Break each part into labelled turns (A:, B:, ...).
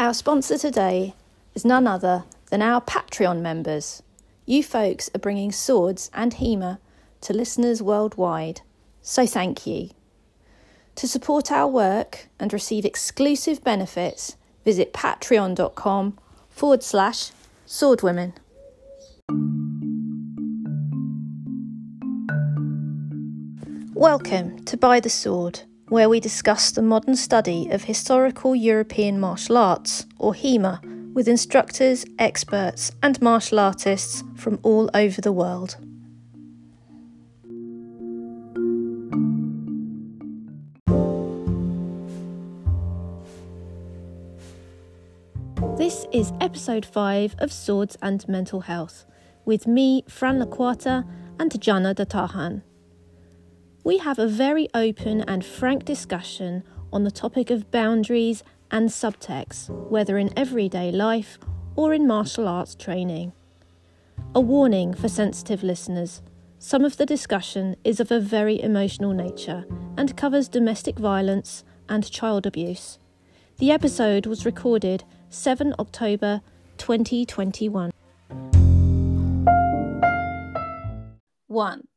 A: Our sponsor today is none other than our Patreon members. You folks are bringing swords and HEMA to listeners worldwide, so thank you. To support our work and receive exclusive benefits, visit patreon.com forward slash swordwomen. Welcome to Buy the Sword, where we discuss the modern study of historical European martial arts, or HEMA, with instructors, experts, and martial artists from all over the world. This is episode 5 of Swords and Mental Health, with me, Fran Laquata, and Jana Datahan. We have a very open and frank discussion on the topic of boundaries and subtext, whether in everyday life or in martial arts training. A warning for sensitive listeners some of the discussion is of a very emotional nature and covers domestic violence and child abuse. The episode was recorded 7 October 2021. 1.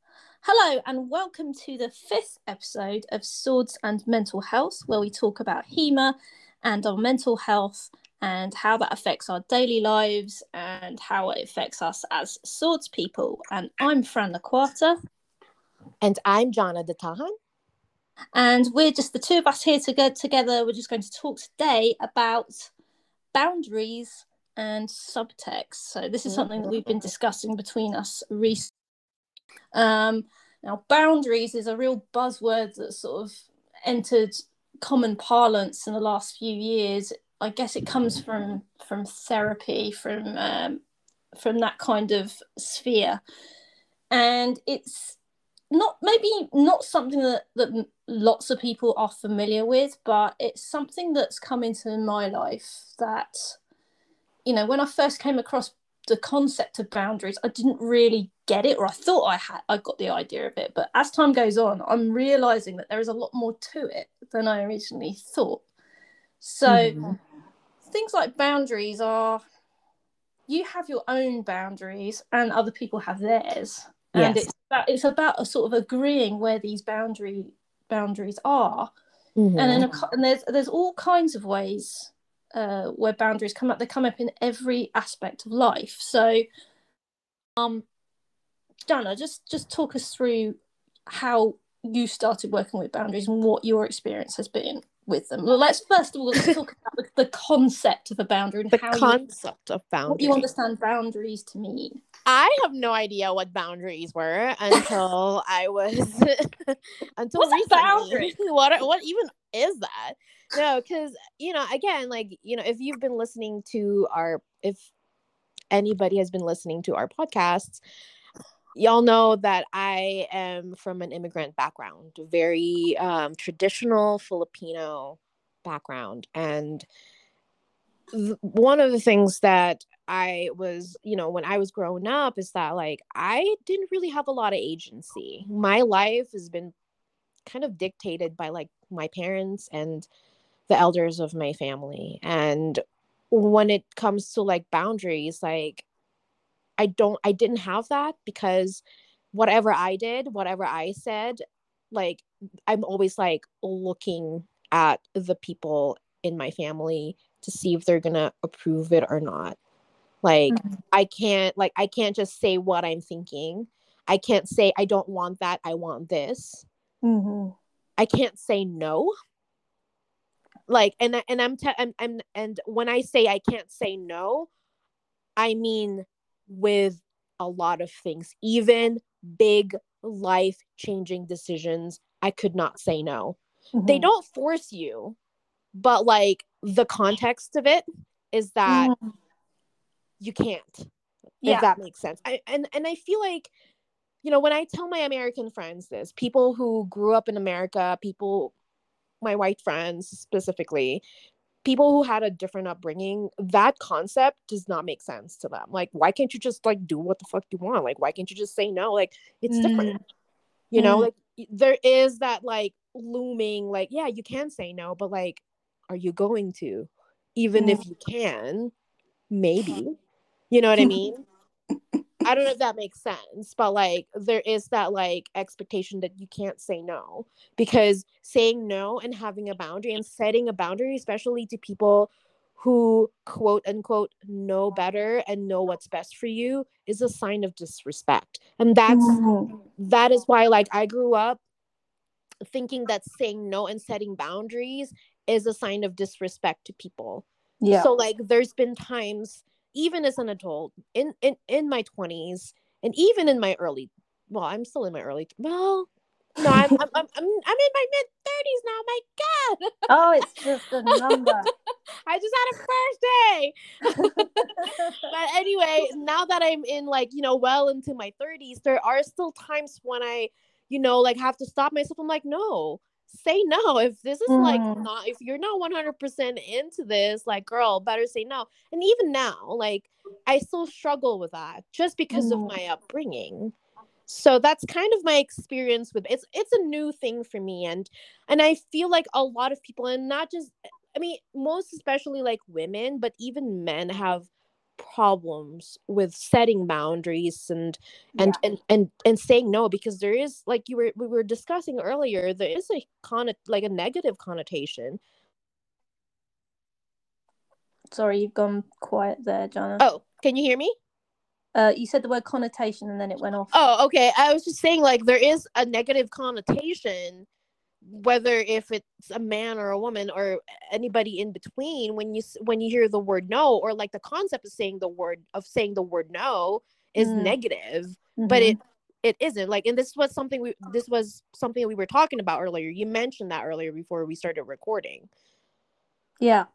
A: Hello, and welcome to the fifth episode of Swords and Mental Health, where we talk about HEMA and our mental health and how that affects our daily lives and how it affects us as swords people. And I'm Fran Laquata.
B: And I'm Jana Datahan.
A: And we're just the two of us here to get together. We're just going to talk today about boundaries and subtext. So this is something that we've been mm-hmm. discussing between us recently. Um, now, boundaries is a real buzzword that sort of entered common parlance in the last few years. I guess it comes from from therapy, from um, from that kind of sphere, and it's not maybe not something that that lots of people are familiar with, but it's something that's come into my life that you know when I first came across the concept of boundaries, I didn't really get it, or I thought I had, I got the idea of it. But as time goes on, I'm realizing that there is a lot more to it than I originally thought. So mm-hmm. things like boundaries are, you have your own boundaries, and other people have theirs, and yes. it's about, it's about a sort of agreeing where these boundary boundaries are, mm-hmm. and then a, and there's there's all kinds of ways uh, where boundaries come up. They come up in every aspect of life. So, um, Jana, just just talk us through how you started working with boundaries and what your experience has been with them. Well, let's first of all let's talk about the, the, concept of a boundary and
B: the
A: how
B: concept
A: you,
B: of boundaries.
A: What you understand boundaries to mean.
B: I have no idea what boundaries were until I was until What's recently. what what even is that? no, because you know, again, like you know, if you've been listening to our, if anybody has been listening to our podcasts, y'all know that I am from an immigrant background, very um, traditional Filipino background, and th- one of the things that I was, you know, when I was growing up is that like I didn't really have a lot of agency. My life has been kind of dictated by like my parents and the elders of my family. And when it comes to like boundaries like i don't i didn't have that because whatever i did whatever i said like i'm always like looking at the people in my family to see if they're gonna approve it or not. Like mm-hmm. i can't like i can't just say what i'm thinking. I can't say i don't want that. I want this mm-hmm. i can't say no like and and I'm, te- I'm and when I say I can't say no, I mean with a lot of things, even big life changing decisions, I could not say no. Mm-hmm. They don't force you, but like the context of it is that mm-hmm. you can't. Yeah. If that makes sense. I, and and I feel like you know when I tell my American friends this, people who grew up in America, people my white friends specifically people who had a different upbringing that concept does not make sense to them. Like why can't you just like do what the fuck you want? Like why can't you just say no? Like it's mm. different you know mm. like there is that like looming like yeah you can say no but like are you going to? Even mm. if you can maybe. You know what i mean i don't know if that makes sense but like there is that like expectation that you can't say no because saying no and having a boundary and setting a boundary especially to people who quote unquote know better and know what's best for you is a sign of disrespect. And that's that is why like i grew up thinking that saying no and setting boundaries is a sign of disrespect to people. Yeah. So like there's been times even as an adult in in in my 20s and even in my early well i'm still in my early well no i'm i'm i'm, I'm, I'm in my mid 30s now my god.
A: Oh it's just a number.
B: I just had a first day. But anyway now that i'm in like you know well into my 30s there are still times when i you know like have to stop myself. I'm like no say no if this is mm. like not if you're not 100% into this like girl better say no and even now like i still struggle with that just because mm. of my upbringing so that's kind of my experience with it's it's a new thing for me and and i feel like a lot of people and not just i mean most especially like women but even men have problems with setting boundaries and and yeah. and, and and saying no because there is like you were we were discussing earlier there is a con like a negative connotation
A: sorry you've gone quiet there Jana.
B: oh can you hear me
A: uh you said the word connotation and then it went off
B: oh okay i was just saying like there is a negative connotation whether if it's a man or a woman or anybody in between when you when you hear the word no or like the concept of saying the word of saying the word no is mm. negative mm-hmm. but it it isn't like and this was something we this was something we were talking about earlier you mentioned that earlier before we started recording
A: yeah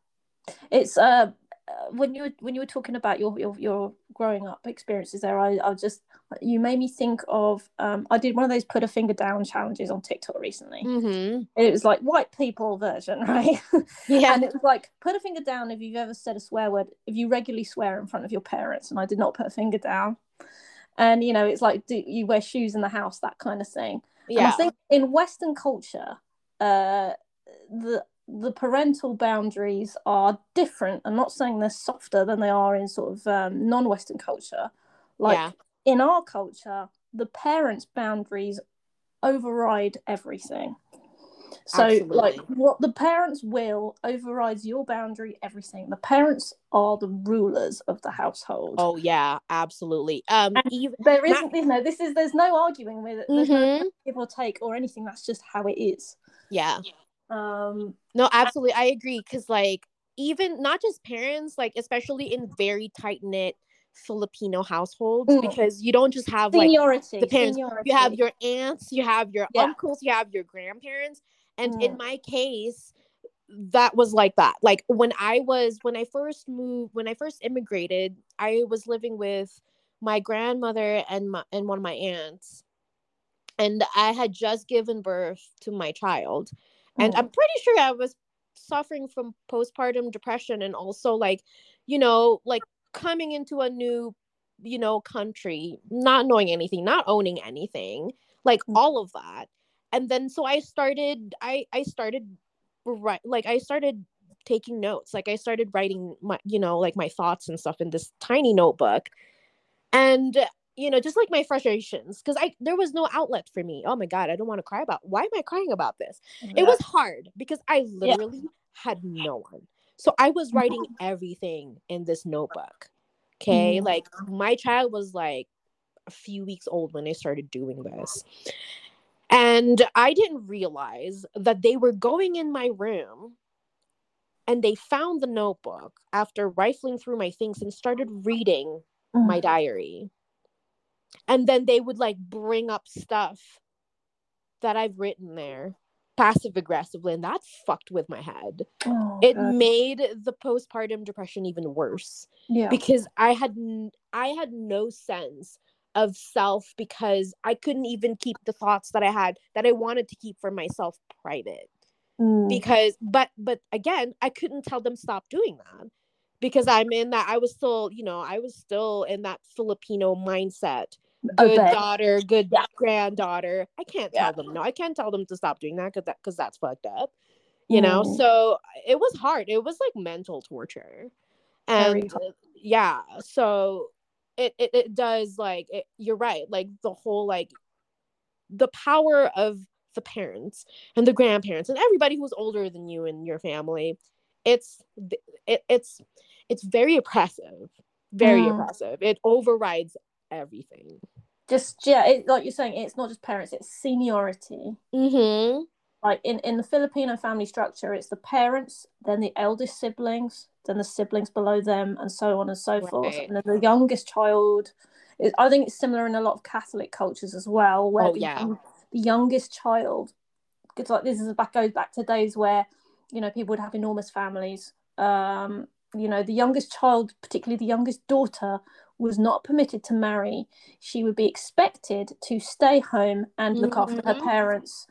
A: it's uh uh, when you were when you were talking about your your, your growing up experiences there I, I just you made me think of um I did one of those put a finger down challenges on TikTok recently.
B: Mm-hmm.
A: it was like white people version right? Yeah. And it was like put a finger down if you've ever said a swear word if you regularly swear in front of your parents and I did not put a finger down. And you know it's like do you wear shoes in the house that kind of thing. Yeah and I think in Western culture uh the the parental boundaries are different. I'm not saying they're softer than they are in sort of um, non-Western culture. Like yeah. in our culture, the parents' boundaries override everything. So, Absolutely. like, what the parents will overrides your boundary, everything. The parents are the rulers of the household.
B: Oh yeah, absolutely. Um,
A: even, there isn't, you know, this is there's no arguing with it. There's mm-hmm. no give or take or anything. That's just how it is.
B: Yeah.
A: Um,
B: no, absolutely, I agree. Because like even not just parents, like especially in very tight knit Filipino households, mm. because you don't just have like Seniority. the parents. Seniority. You have your aunts, you have your yeah. uncles, you have your grandparents, and mm. in my case, that was like that. Like when I was when I first moved, when I first immigrated, I was living with my grandmother and my and one of my aunts, and I had just given birth to my child and mm. i'm pretty sure i was suffering from postpartum depression and also like you know like coming into a new you know country not knowing anything not owning anything like mm. all of that and then so i started i i started right like i started taking notes like i started writing my you know like my thoughts and stuff in this tiny notebook and you know, just like my frustrations, because I there was no outlet for me. Oh my god, I don't want to cry about. Why am I crying about this? Yeah. It was hard because I literally yeah. had no one. So I was writing everything in this notebook. Okay, mm-hmm. like my child was like a few weeks old when I started doing this. And I didn't realize that they were going in my room and they found the notebook after rifling through my things and started reading mm-hmm. my diary and then they would like bring up stuff that I've written there passive aggressively and that fucked with my head oh, it God. made the postpartum depression even worse
A: yeah
B: because i had i had no sense of self because i couldn't even keep the thoughts that i had that i wanted to keep for myself private mm. because but but again i couldn't tell them stop doing that because i'm in that i was still you know i was still in that filipino mindset good daughter, good yeah. granddaughter. I can't tell yeah. them no. I can't tell them to stop doing that because that because that's fucked up. you know mm. so it was hard it was like mental torture and yeah so it, it, it does like it, you're right like the whole like the power of the parents and the grandparents and everybody who's older than you in your family it's it, it's it's very oppressive very mm. oppressive it overrides everything
A: just yeah it, like you're saying it's not just parents it's seniority
B: mm-hmm.
A: like in in the filipino family structure it's the parents then the eldest siblings then the siblings below them and so on and so right. forth and then the youngest child is, i think it's similar in a lot of catholic cultures as well where
B: oh, yeah.
A: the, the youngest child because like this is back goes back to days where you know people would have enormous families um you know the youngest child particularly the youngest daughter was not permitted to marry she would be expected to stay home and look mm-hmm. after her mm-hmm. parents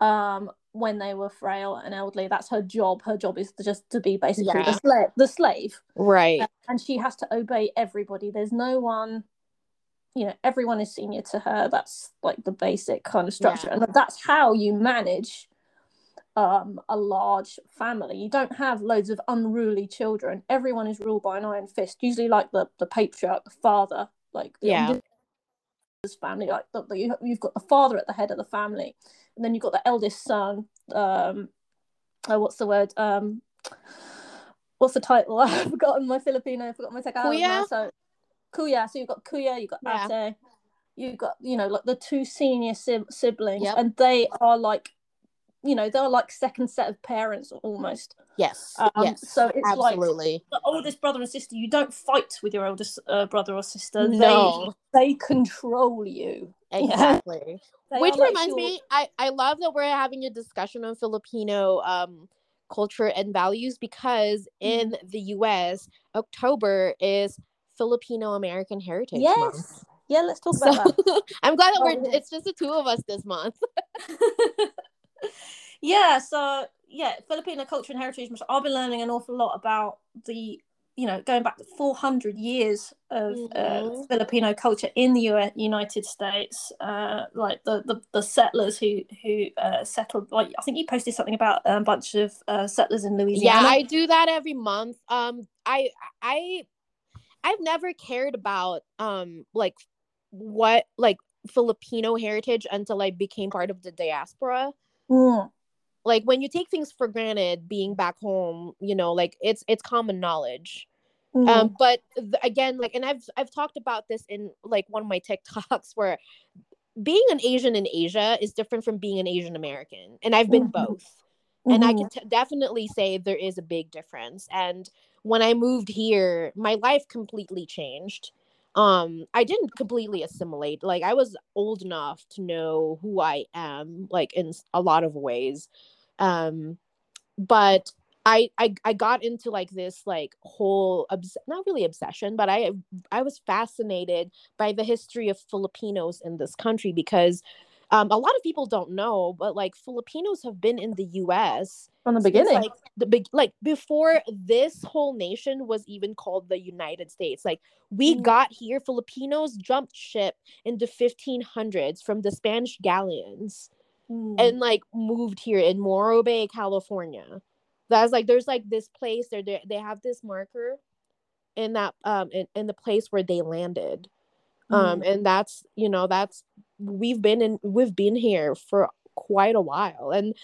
A: um when they were frail and elderly that's her job her job is to just to be basically yeah. the, slave the slave
B: right
A: and she has to obey everybody there's no one you know everyone is senior to her that's like the basic kind of structure yeah. and that's how you manage um, a large family. You don't have loads of unruly children. Everyone is ruled by an iron fist. Usually, like the the patriarch, the father, like the
B: yeah,
A: family. Like the, the, you, you've got the father at the head of the family, and then you've got the eldest son. Um, oh, what's the word? Um, what's the title? I've forgotten my Filipino. I've forgotten my Tagalog. So, kuya. So you've got kuya. You've got yeah. ate. You've got you know like the two senior siblings, yep. and they are like you know they're like second set of parents almost.
B: Yes um, yes
A: so it's
B: absolutely.
A: like the oldest brother and sister you don't fight with your oldest uh, brother or sister. No. they they control you.
B: Exactly. Which reminds like me i i love that we're having a discussion on filipino um culture and values because in mm. the us october is filipino american heritage yes. Month.
A: yeah let's talk about so, that.
B: I'm glad that we're it's just the two of us this month
A: yeah, so yeah, Filipino culture and heritage. I've been learning an awful lot about the, you know, going back to 400 years of uh, mm-hmm. uh, Filipino culture in the U- United States. Uh, like the, the, the settlers who who uh, settled. Like I think you posted something about a bunch of uh, settlers in Louisiana.
B: Yeah, I do that every month. Um, I I I've never cared about um like what like Filipino heritage until I became part of the diaspora.
A: Mm.
B: Like when you take things for granted, being back home, you know, like it's it's common knowledge. Mm. Um, but th- again, like, and I've I've talked about this in like one of my TikToks where being an Asian in Asia is different from being an Asian American, and I've been mm-hmm. both. Mm-hmm. And I can mm-hmm. t- definitely say there is a big difference. And when I moved here, my life completely changed um i didn't completely assimilate like i was old enough to know who i am like in a lot of ways. Um but I, I I got into like this like whole obs- not really obsession, but I I was fascinated by the history of Filipinos in this country because um, a lot of people don't know, but like Filipinos have been in the U.S.
A: from the beginning,
B: like the big, like before this whole nation was even called the United States. Like we mm. got here, Filipinos jumped ship in the 1500s from the Spanish galleons, mm. and like moved here in Morro Bay, California. That's like there's like this place there. They, they have this marker in that um in, in the place where they landed um mm. and that's you know that's we've been in we've been here for quite a while and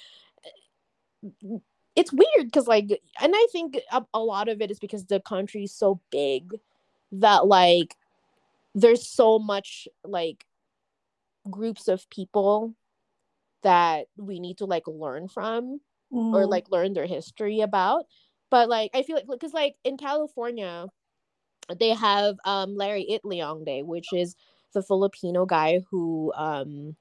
B: it's weird because like and i think a, a lot of it is because the country is so big that like there's so much like groups of people that we need to like learn from mm. or like learn their history about but like i feel like because like in california they have um Larry Itliong day which is the Filipino guy who um,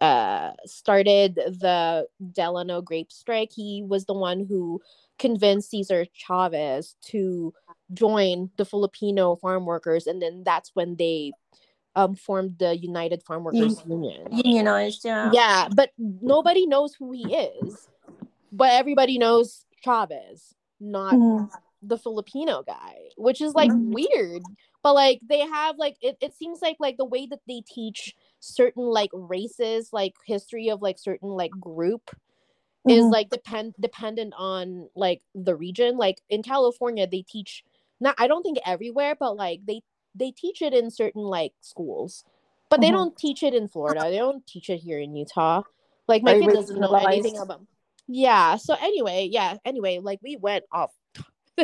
B: uh, started the Delano grape strike. He was the one who convinced Cesar Chavez to join the Filipino farm workers, and then that's when they um, formed the United Farm Workers Union.
A: Unionized, yeah.
B: Yeah, but nobody knows who he is. But everybody knows Chavez, not mm. the Filipino guy, which is like mm. weird but like they have like it, it seems like like the way that they teach certain like races like history of like certain like group mm-hmm. is like depend dependent on like the region. Like in California, they teach not I don't think everywhere, but like they they teach it in certain like schools, but they mm-hmm. don't teach it in Florida. They don't teach it here in Utah. Like my kid doesn't know anything about. Yeah. So anyway, yeah. Anyway, like we went off.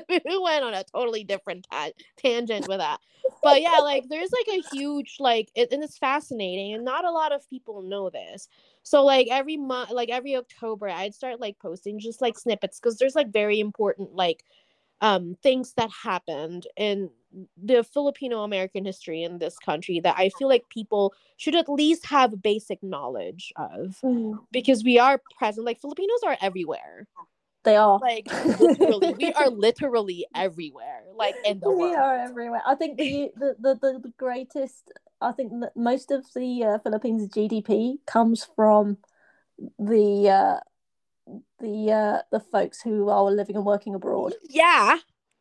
B: We went on a totally different ta- tangent with that. But yeah, like there's like a huge like, it, and it's fascinating, and not a lot of people know this. So like every month, like every October, I'd start like posting just like snippets because there's like very important like um things that happened in the Filipino American history in this country that I feel like people should at least have basic knowledge of mm. because we are present. Like Filipinos are everywhere.
A: They are
B: like literally, we are literally everywhere. Like in the we world.
A: We are everywhere. I think the the the, the, greatest. I think most of the uh, Philippines GDP comes from the uh, the uh, the folks who are living and working abroad.
B: Yeah,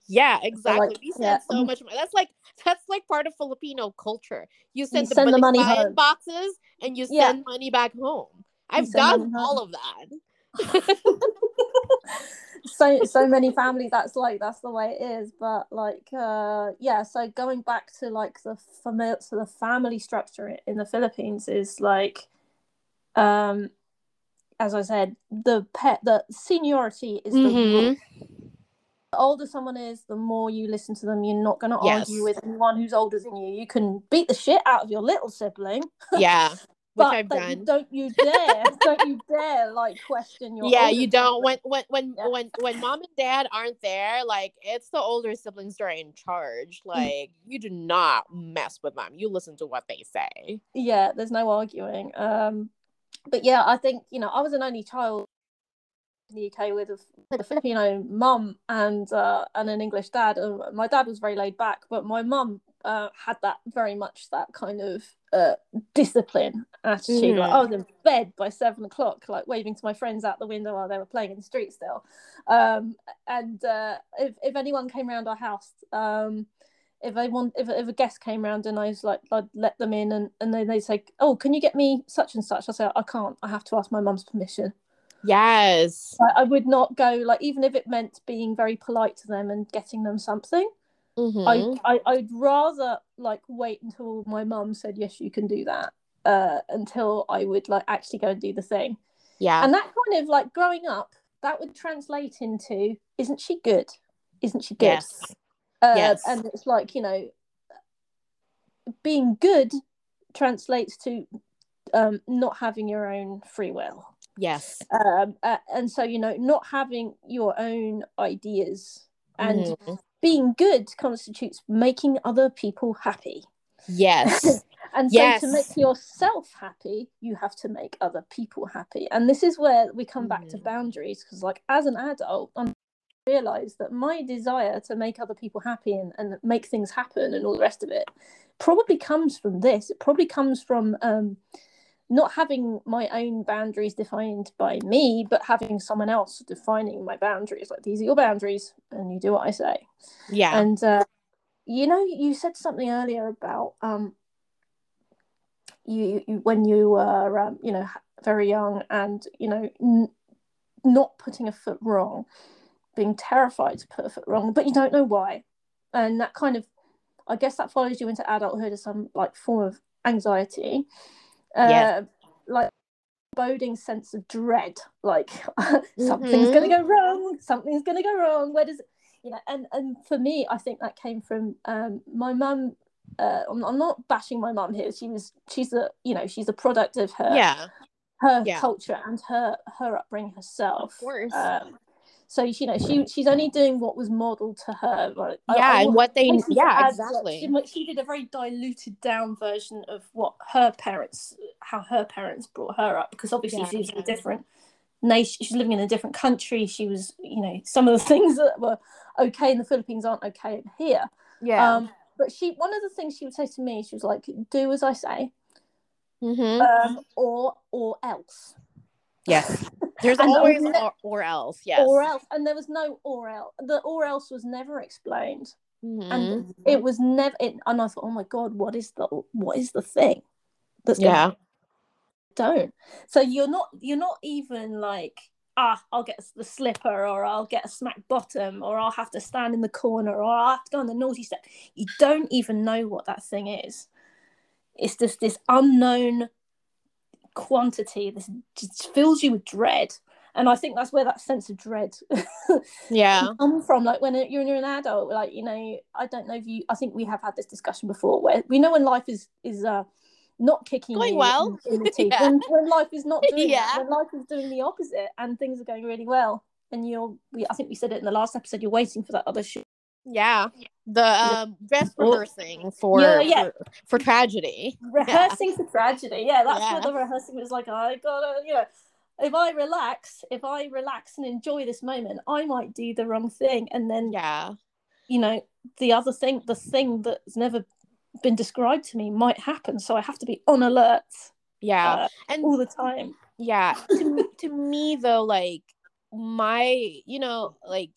B: yeah, exactly. Like, we send yeah. so much money. That's like that's like part of Filipino culture. You send, you the, send money the money home. boxes and you send yeah. money back home. I've done all of that.
A: so so many families that's like that's the way it is but like uh yeah so going back to like the family so the family structure in the philippines is like um as i said the pet the seniority is mm-hmm. the the older someone is, the more you listen to them. You're not going to yes. argue with anyone who's older than you. You can beat the shit out of your little sibling.
B: Yeah. Which I've done.
A: don't you dare, don't you dare like question your.
B: Yeah, you don't. When when when yeah. when when mom and dad aren't there, like it's the older siblings that are in charge. Mm. Like you do not mess with them. You listen to what they say.
A: Yeah, there's no arguing. Um, but yeah, I think you know I was an only child in the UK with a, with a Filipino mum and uh, and an English dad. And my dad was very laid back, but my mum uh, had that very much that kind of uh, discipline attitude. Like I was in bed by seven o'clock, like waving to my friends out the window while they were playing in the street still. Um, and uh, if if anyone came around our house. Um, if I want, if, if a guest came around and I was like, I'd let them in, and, and then they say, "Oh, can you get me such and such?" I say, "I can't. I have to ask my mum's permission."
B: Yes.
A: I, I, would not go like even if it meant being very polite to them and getting them something. Mm-hmm. I, I I'd rather like wait until my mum said yes, you can do that. Uh, until I would like actually go and do the thing.
B: Yeah.
A: And that kind of like growing up, that would translate into isn't she good? Isn't she good?
B: Yes.
A: Uh, yes. And it's like you know, being good translates to um, not having your own free will.
B: Yes.
A: Um, uh, and so, you know, not having your own ideas and mm. Being good constitutes making other people happy.
B: Yes.
A: and
B: yes.
A: so to make yourself happy, you have to make other people happy. And this is where we come back mm. to boundaries because, like, as an adult, I realized that my desire to make other people happy and, and make things happen and all the rest of it probably comes from this. It probably comes from um, not having my own boundaries defined by me, but having someone else defining my boundaries. Like these are your boundaries, and you do what I say.
B: Yeah.
A: And uh, you know, you said something earlier about um, you, you when you were um, you know very young and you know n- not putting a foot wrong, being terrified to put a foot wrong, but you don't know why, and that kind of, I guess that follows you into adulthood as some like form of anxiety yeah. Uh, like boding sense of dread like something's mm-hmm. going to go wrong something's going to go wrong where does it you know and and for me i think that came from um my mum uh, I'm, I'm, not bashing my mum here she was she's a you know she's a product of her
B: yeah
A: her
B: yeah.
A: culture and her her upbringing herself
B: of course
A: um, so you know she she's only doing what was modeled to her
B: right? yeah I, I and what they yeah exactly.
A: she, she, did a very diluted down version of what her parents how her parents brought her up because obviously yeah, she's yeah. a different nation she's living in a different country. She was you know some of the things that were okay in the philippines aren't okay here.
B: Yeah. Um,
A: but she one of the things she would say to me she was like do as i say
B: mm-hmm.
A: um, or or else.
B: Yes There's always or, or, else, yes.
A: Or else, and there was no or else. The or else was never explained, mm-hmm. and it was never. It, and I thought, oh my god, what is the what is the thing that's
B: yeah.
A: Don't. So you're not you're not even like ah, I'll get the slipper, or I'll get a smack bottom, or I'll have to stand in the corner, or I'll have to go on the naughty step. You don't even know what that thing is. It's just this unknown quantity. This just fills you with dread, and I think that's where that sense of dread,
B: yeah,
A: come from. Like when you're, you're an adult, like you know, I don't know if you. I think we have had this discussion before, where we know when life is is uh not kicking
B: going
A: you
B: well
A: in, in the teeth yeah. when, when life is not doing yeah. that, when life is doing the opposite and things are going really well and you're we, i think we said it in the last episode you're waiting for that other shit
B: yeah the um dress rehearsing for yeah, yeah. For, for tragedy.
A: Rehearsing yeah. for tragedy. Yeah that's yeah. where the rehearsing was like. I gotta you know if i relax if i relax and enjoy this moment i might do the wrong thing and then
B: yeah.
A: you know the other thing the thing that's never been described to me might happen. So i have to be on alert
B: yeah.
A: uh, and all the time.
B: Yeah. To, to me though like my you know like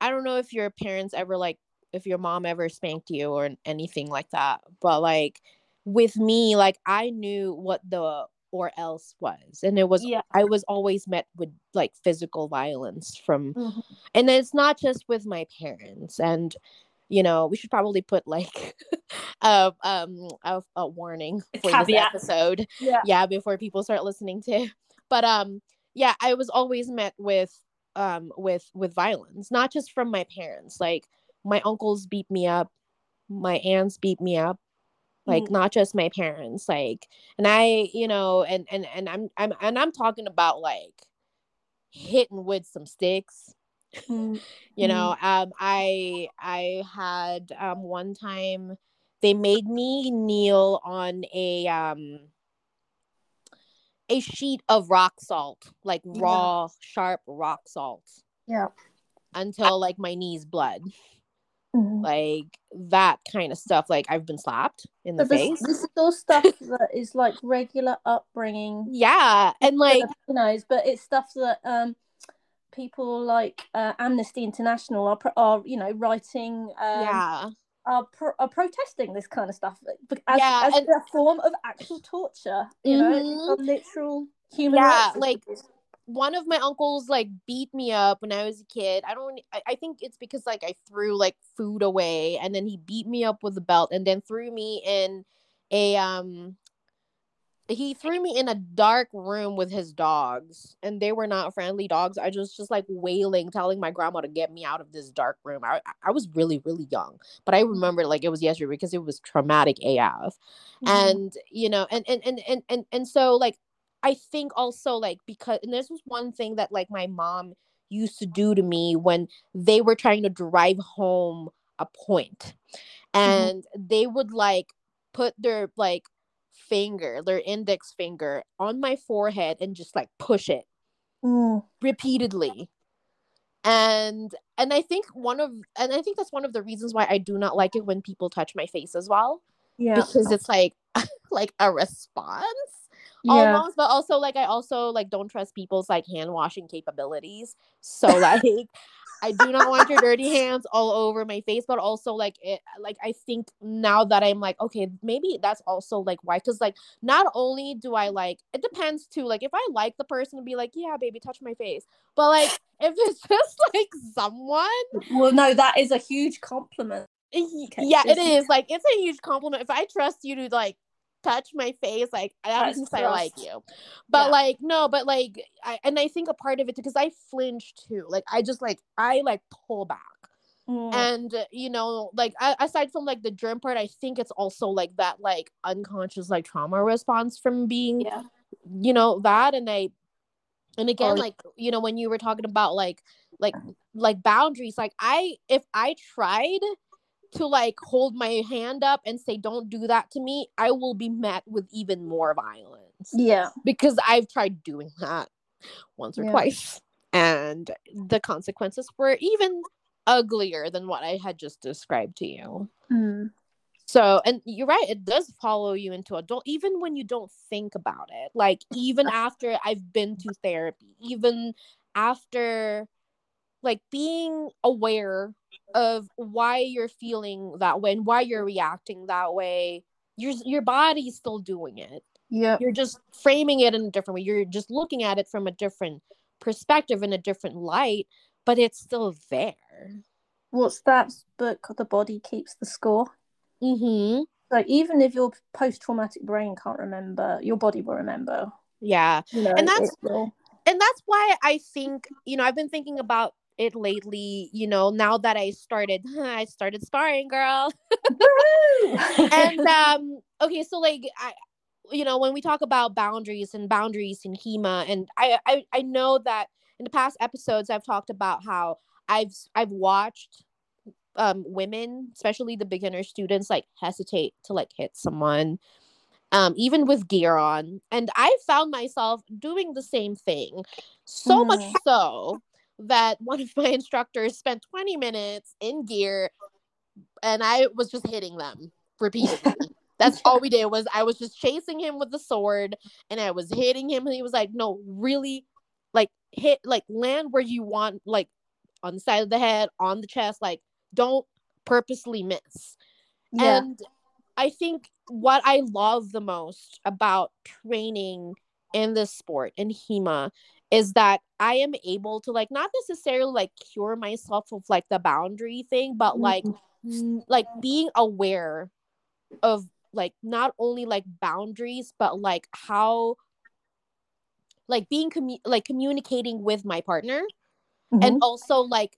B: i don't know if your parents ever like if your mom ever spanked you or anything like that but like with me like i knew what the or else was and it was yeah. i was always met with like physical violence from mm-hmm. and it's not just with my parents and you know, we should probably put like a um a, a warning for Caveat. this episode. Yeah. yeah, before people start listening to. But um yeah, I was always met with um with with violence, not just from my parents. Like my uncles beat me up, my aunts beat me up, like mm. not just my parents like and i you know and and and i'm i'm and i'm talking about like hitting with some sticks Mm-hmm. you know mm-hmm. um i i had um one time they made me kneel on a um a sheet of rock salt like raw yeah. sharp rock salt
A: yeah
B: until like my knees bled mm-hmm. like that kind of stuff like i've been slapped in the face
A: this is all stuff that is like regular upbringing
B: yeah and like
A: you know but it's stuff that um people like uh, Amnesty International are, are you know writing um,
B: yeah
A: are, pro- are protesting this kind of stuff as, yeah, as and... a form of actual torture you mm-hmm. know literal human yeah
B: like one of my uncles like beat me up when I was a kid. I don't I, I think it's because like I threw like food away and then he beat me up with a belt and then threw me in a um he threw me in a dark room with his dogs and they were not friendly dogs i was just like wailing telling my grandma to get me out of this dark room i, I was really really young but i remember like it was yesterday because it was traumatic af mm-hmm. and you know and, and and and and and so like i think also like because and this was one thing that like my mom used to do to me when they were trying to drive home a point mm-hmm. and mm-hmm. they would like put their like finger, their index finger on my forehead and just like push it mm. repeatedly. And and I think one of and I think that's one of the reasons why I do not like it when people touch my face as well. Yeah. Because it's like like a response yeah. almost but also like i also like don't trust people's like hand washing capabilities so like I do not want your dirty hands all over my face, but also like it like I think now that I'm like, okay, maybe that's also like why. Cause like not only do I like it depends too. Like if I like the person to be like, yeah, baby, touch my face. But like if it's just like someone
A: Well, no, that is a huge compliment.
B: Eh, yeah, it is. Like it's a huge compliment. If I trust you to like touch my face like i don't I like you but yeah. like no but like I, and i think a part of it because i flinch too like i just like i like pull back mm. and you know like I, aside from like the germ part i think it's also like that like unconscious like trauma response from being yeah. you know that and i and again oh. like you know when you were talking about like like like boundaries like i if i tried to like hold my hand up and say don't do that to me i will be met with even more violence.
A: Yeah.
B: Because i've tried doing that once or yeah. twice and the consequences were even uglier than what i had just described to you. Mm. so and you're right it does follow you into adult even when you don't think about it. Like even after i've been to therapy even after like being aware of why you're feeling that way and why you're reacting that way your your body's still doing it.
A: Yeah
B: you're just framing it in a different way. You're just looking at it from a different perspective in a different light but it's still there.
A: What's that book the body keeps the score?
B: Mm-hmm.
A: So even if your post-traumatic brain can't remember your body will remember.
B: Yeah. You know, and that's and that's why i think you know i've been thinking about it lately you know now that i started i started sparring girl. And um okay so like i you know when we talk about boundaries and boundaries in hema and I, I i know that in the past episodes i've talked about how i've i've watched um women especially the beginner students like hesitate to like hit someone um even with gear on and i found myself doing the same thing. So mm. much so that one of my instructors spent 20 minutes in gear and I was just hitting them repeatedly. That's all we did was I was just chasing him with the sword and I was hitting him and he was like, "No, really like hit like land where you want like on the side of the head, on the chest, like don't purposely miss." Yeah. And I think what I love the most about training in this sport in HEMA is that I am able to like not necessarily like cure myself of like the boundary thing, but like mm-hmm. like being aware of like not only like boundaries, but like how like being commu- like communicating with my partner mm-hmm. and also like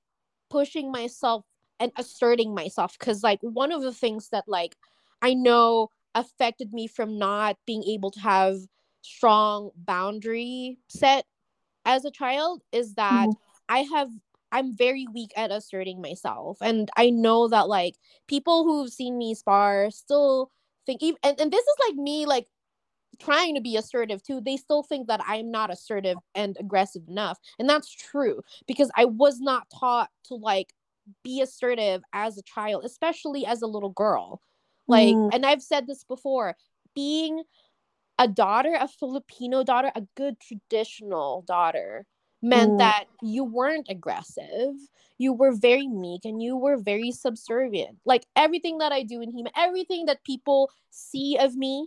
B: pushing myself and asserting myself because like one of the things that like I know affected me from not being able to have strong boundary set as a child is that mm-hmm. I have I'm very weak at asserting myself. And I know that like people who've seen me spar still think even and, and this is like me like trying to be assertive too. They still think that I'm not assertive and aggressive enough. And that's true because I was not taught to like be assertive as a child, especially as a little girl. Like, mm. and I've said this before, being a daughter, a Filipino daughter, a good traditional daughter, meant mm. that you weren't aggressive. You were very meek and you were very subservient. Like everything that I do in HEMA, everything that people see of me,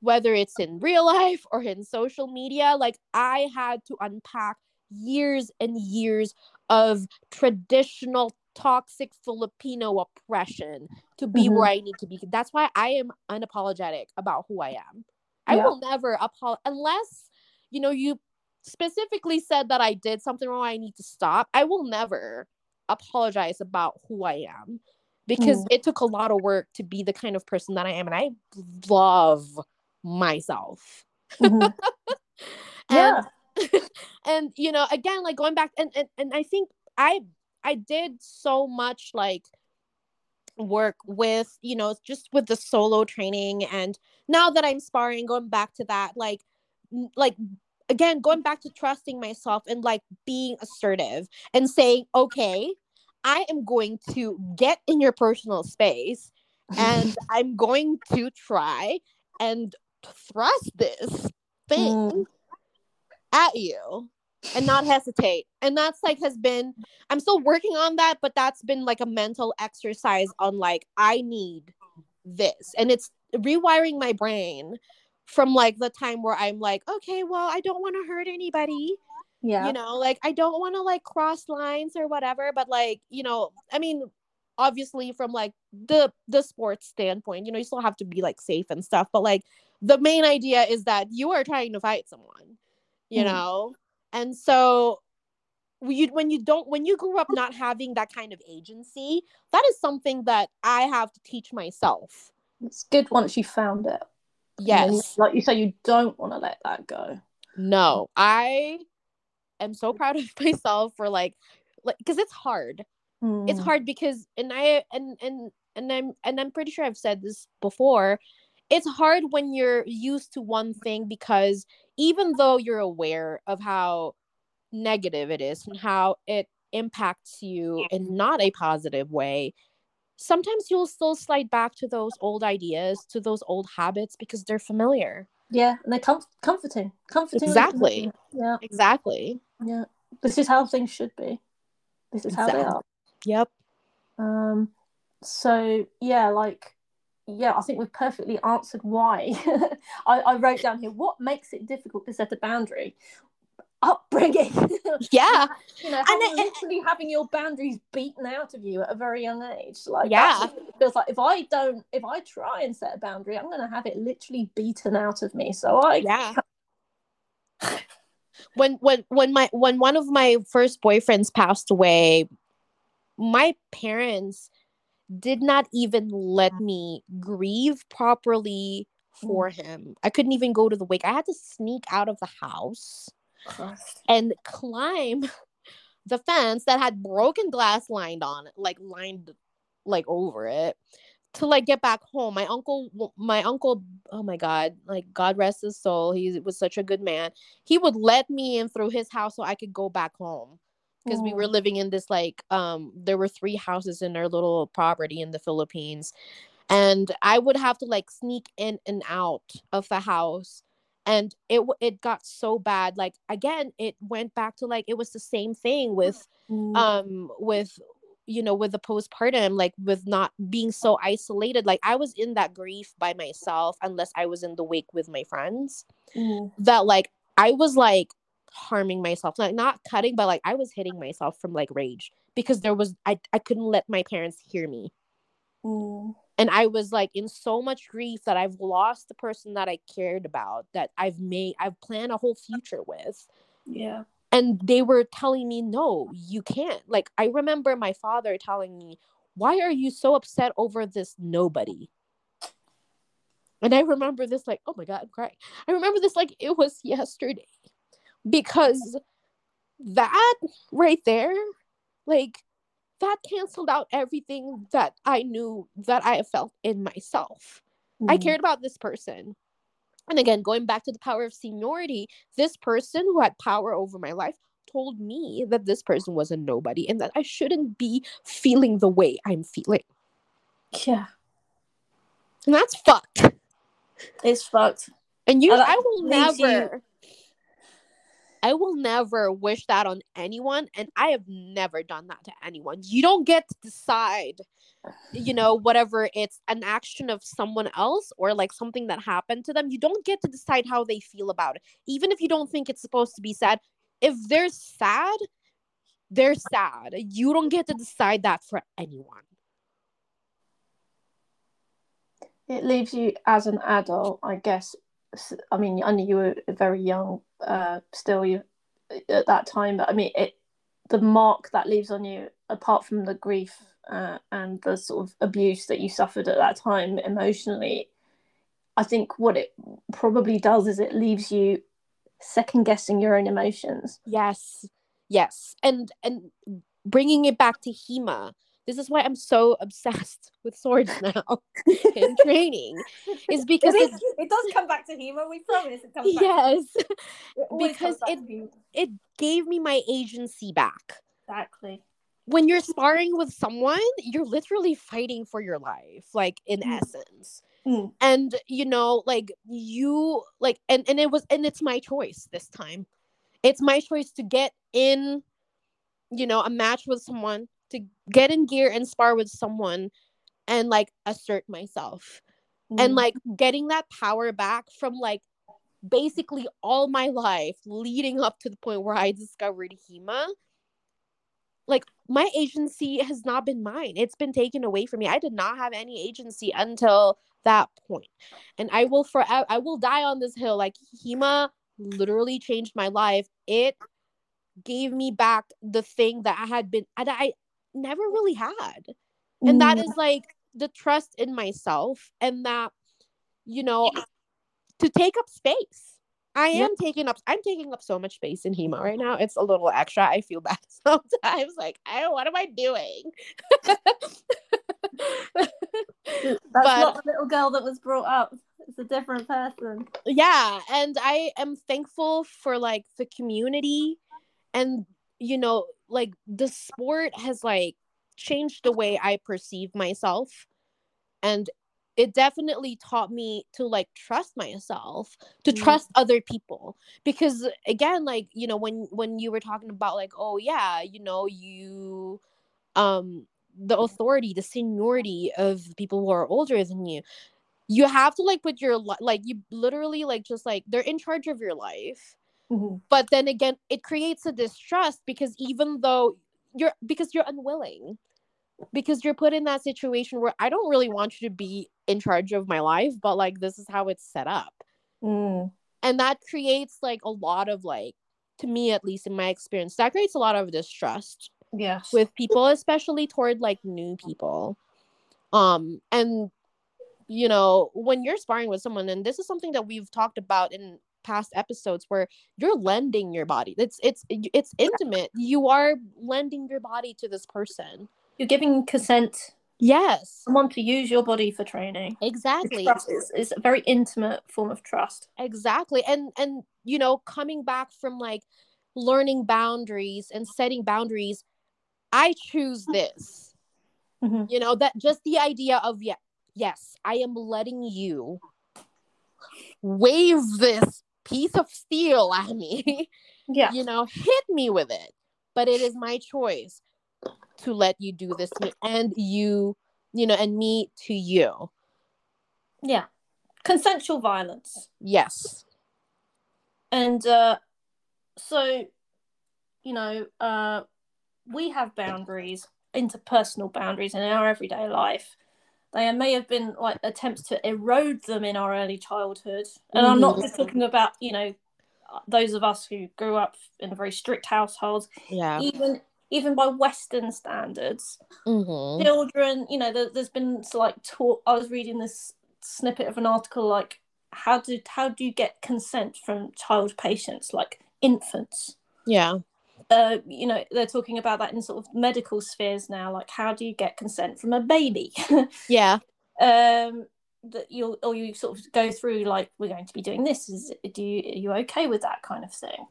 B: whether it's in real life or in social media, like I had to unpack years and years of traditional toxic Filipino oppression to be mm-hmm. where I need to be. That's why I am unapologetic about who I am. I yeah. will never apologize unless you know you specifically said that I did something wrong. I need to stop. I will never apologize about who I am because mm. it took a lot of work to be the kind of person that I am, and I love myself. Mm-hmm. yeah. and you know, again, like going back and, and and I think I I did so much like work with you know just with the solo training and now that i'm sparring going back to that like like again going back to trusting myself and like being assertive and saying okay i am going to get in your personal space and i'm going to try and thrust this thing mm. at you and not hesitate. And that's like has been I'm still working on that, but that's been like a mental exercise on like I need this. And it's rewiring my brain from like the time where I'm like, okay, well, I don't want to hurt anybody. Yeah. You know, like I don't want to like cross lines or whatever, but like, you know, I mean, obviously from like the the sports standpoint, you know, you still have to be like safe and stuff, but like the main idea is that you are trying to fight someone, you mm. know? And so you when you don't when you grew up not having that kind of agency, that is something that I have to teach myself.
A: It's good once you found it.
B: Yes.
A: like you say, you don't want to let that go.
B: No, I am so proud of myself for like like because it's hard. Mm. It's hard because and I and and and I'm and I'm pretty sure I've said this before. It's hard when you're used to one thing because even though you're aware of how negative it is and how it impacts you in not a positive way, sometimes you'll still slide back to those old ideas, to those old habits because they're familiar.
A: Yeah, and they're com- comforting. Comforting.
B: Exactly. Yeah. Exactly.
A: Yeah. This is how things should be. This is exactly. how they are.
B: Yep.
A: Um so yeah, like yeah, I think we've perfectly answered why. I, I wrote down here what makes it difficult to set a boundary. upbringing.
B: Yeah.
A: you know, and literally it, having your boundaries beaten out of you at a very young age. Like,
B: yeah,
A: it feels like if I don't, if I try and set a boundary, I'm going to have it literally beaten out of me. So I,
B: yeah. when when when my when one of my first boyfriends passed away, my parents did not even let me grieve properly for mm. him. I couldn't even go to the wake. I had to sneak out of the house and climb the fence that had broken glass lined on it, like lined like over it to like get back home. My uncle my uncle, oh my god, like God rest his soul. He was such a good man. He would let me in through his house so I could go back home because we were living in this like um there were three houses in our little property in the Philippines and I would have to like sneak in and out of the house and it it got so bad like again it went back to like it was the same thing with mm. um with you know with the postpartum like with not being so isolated like i was in that grief by myself unless i was in the wake with my friends mm. that like i was like harming myself like not cutting but like i was hitting myself from like rage because there was i, I couldn't let my parents hear me. Mm. and i was like in so much grief that i've lost the person that i cared about that i've made i've planned a whole future with.
A: Yeah.
B: And they were telling me no you can't. Like i remember my father telling me why are you so upset over this nobody? And i remember this like oh my god i'm crying. I remember this like it was yesterday because that right there like that canceled out everything that i knew that i felt in myself. Mm. i cared about this person. And again going back to the power of seniority this person who had power over my life told me that this person was a nobody and that i shouldn't be feeling the way i'm feeling.
A: Yeah.
B: And that's fucked.
A: It's fucked.
B: And you and i will never I will never wish that on anyone. And I have never done that to anyone. You don't get to decide, you know, whatever it's an action of someone else or like something that happened to them. You don't get to decide how they feel about it. Even if you don't think it's supposed to be sad, if they're sad, they're sad. You don't get to decide that for anyone.
A: It leaves you as an adult, I guess. I mean, I knew you were very young uh, still you at that time. But I mean, it the mark that leaves on you, apart from the grief uh, and the sort of abuse that you suffered at that time emotionally, I think what it probably does is it leaves you second guessing your own emotions.
B: Yes, yes, and and bringing it back to HEMA this is why I'm so obsessed with swords now in training. Is because
A: it, it, does come back to HEMA. We promise it comes
B: back. Yes, it because it it gave me my agency back.
A: Exactly.
B: When you're sparring with someone, you're literally fighting for your life, like in mm. essence. Mm. And you know, like you like and and it was and it's my choice this time. It's my choice to get in you know, a match with someone to get in gear and spar with someone and like assert myself. Mm. and like getting that power back from like basically all my life leading up to the point where I discovered HEMA like my agency has not been mine. It's been taken away from me. I did not have any agency until that point. And i will forever i will die on this hill. Like HEMA literally changed my life. It gave me back the thing that i had been i never really had. And that mm. is like the trust in myself and that, you know, to take up space. I am taking up I'm taking up so much space in HEMA right now. It's a little extra. I feel bad sometimes. Like, I what am I doing?
A: That's but, not the little girl that was brought up. It's a different person.
B: Yeah. And I am thankful for like the community and you know, like the sport has like changed the way I perceive myself. And it definitely taught me to like trust myself to mm. trust other people because again like you know when when you were talking about like oh yeah you know you um the authority the seniority of people who are older than you you have to like put your like you literally like just like they're in charge of your life Mm-hmm. But then again, it creates a distrust because even though you're because you're unwilling, because you're put in that situation where I don't really want you to be in charge of my life, but like this is how it's set up. Mm. And that creates like a lot of like, to me at least in my experience, that creates a lot of distrust.
A: Yes.
B: With people, especially toward like new people. Um, and you know, when you're sparring with someone, and this is something that we've talked about in past episodes where you're lending your body. It's it's it's intimate. You are lending your body to this person.
A: You're giving consent.
B: Yes.
A: Someone to use your body for training.
B: Exactly.
A: it's, a very intimate form of trust.
B: Exactly. And and you know coming back from like learning boundaries and setting boundaries i choose this. Mm-hmm. you know that just the idea of yeah yes i am letting you wave this piece of steel at me.
A: Yeah.
B: You know, hit me with it. But it is my choice to let you do this to me and you, you know, and me to you.
A: Yeah. Consensual violence.
B: Yes.
A: And uh so you know, uh we have boundaries, interpersonal boundaries in our everyday life there may have been like attempts to erode them in our early childhood. And i'm not mm-hmm. just talking about you know those of us who grew up in a very strict household.
B: Yeah.
A: Even even by western standards.
B: Mm-hmm.
A: children you know there, has been like talk i was reading this snippet of an article like how do how do you get consent from child patients? Like infants.
B: Yeah
A: uh, you know, they're talking about that in sort of medical spheres now. Like, how do you get consent from a baby?
B: yeah.
A: Um, that you or you sort of go through like, we're going to be doing this. Is do you are you okay with that kind of thing?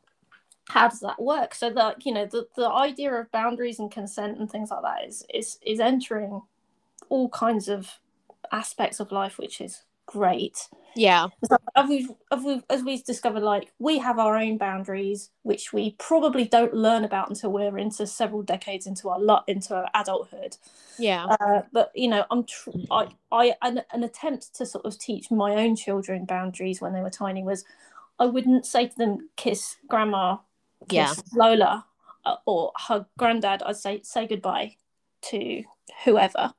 A: How does that work? So that you know, the the idea of boundaries and consent and things like that is is is entering all kinds of aspects of life, which is great.
B: Yeah.
A: as we've, as we've, as we've discovered, like we have our own boundaries, which we probably don't learn about until we're into several decades into our lot into our adulthood.
B: Yeah.
A: Uh, but you know, I'm tr- I I an, an attempt to sort of teach my own children boundaries when they were tiny was, I wouldn't say to them, "Kiss grandma," kiss yeah. Lola, uh, or hug granddad. I'd say say goodbye to whoever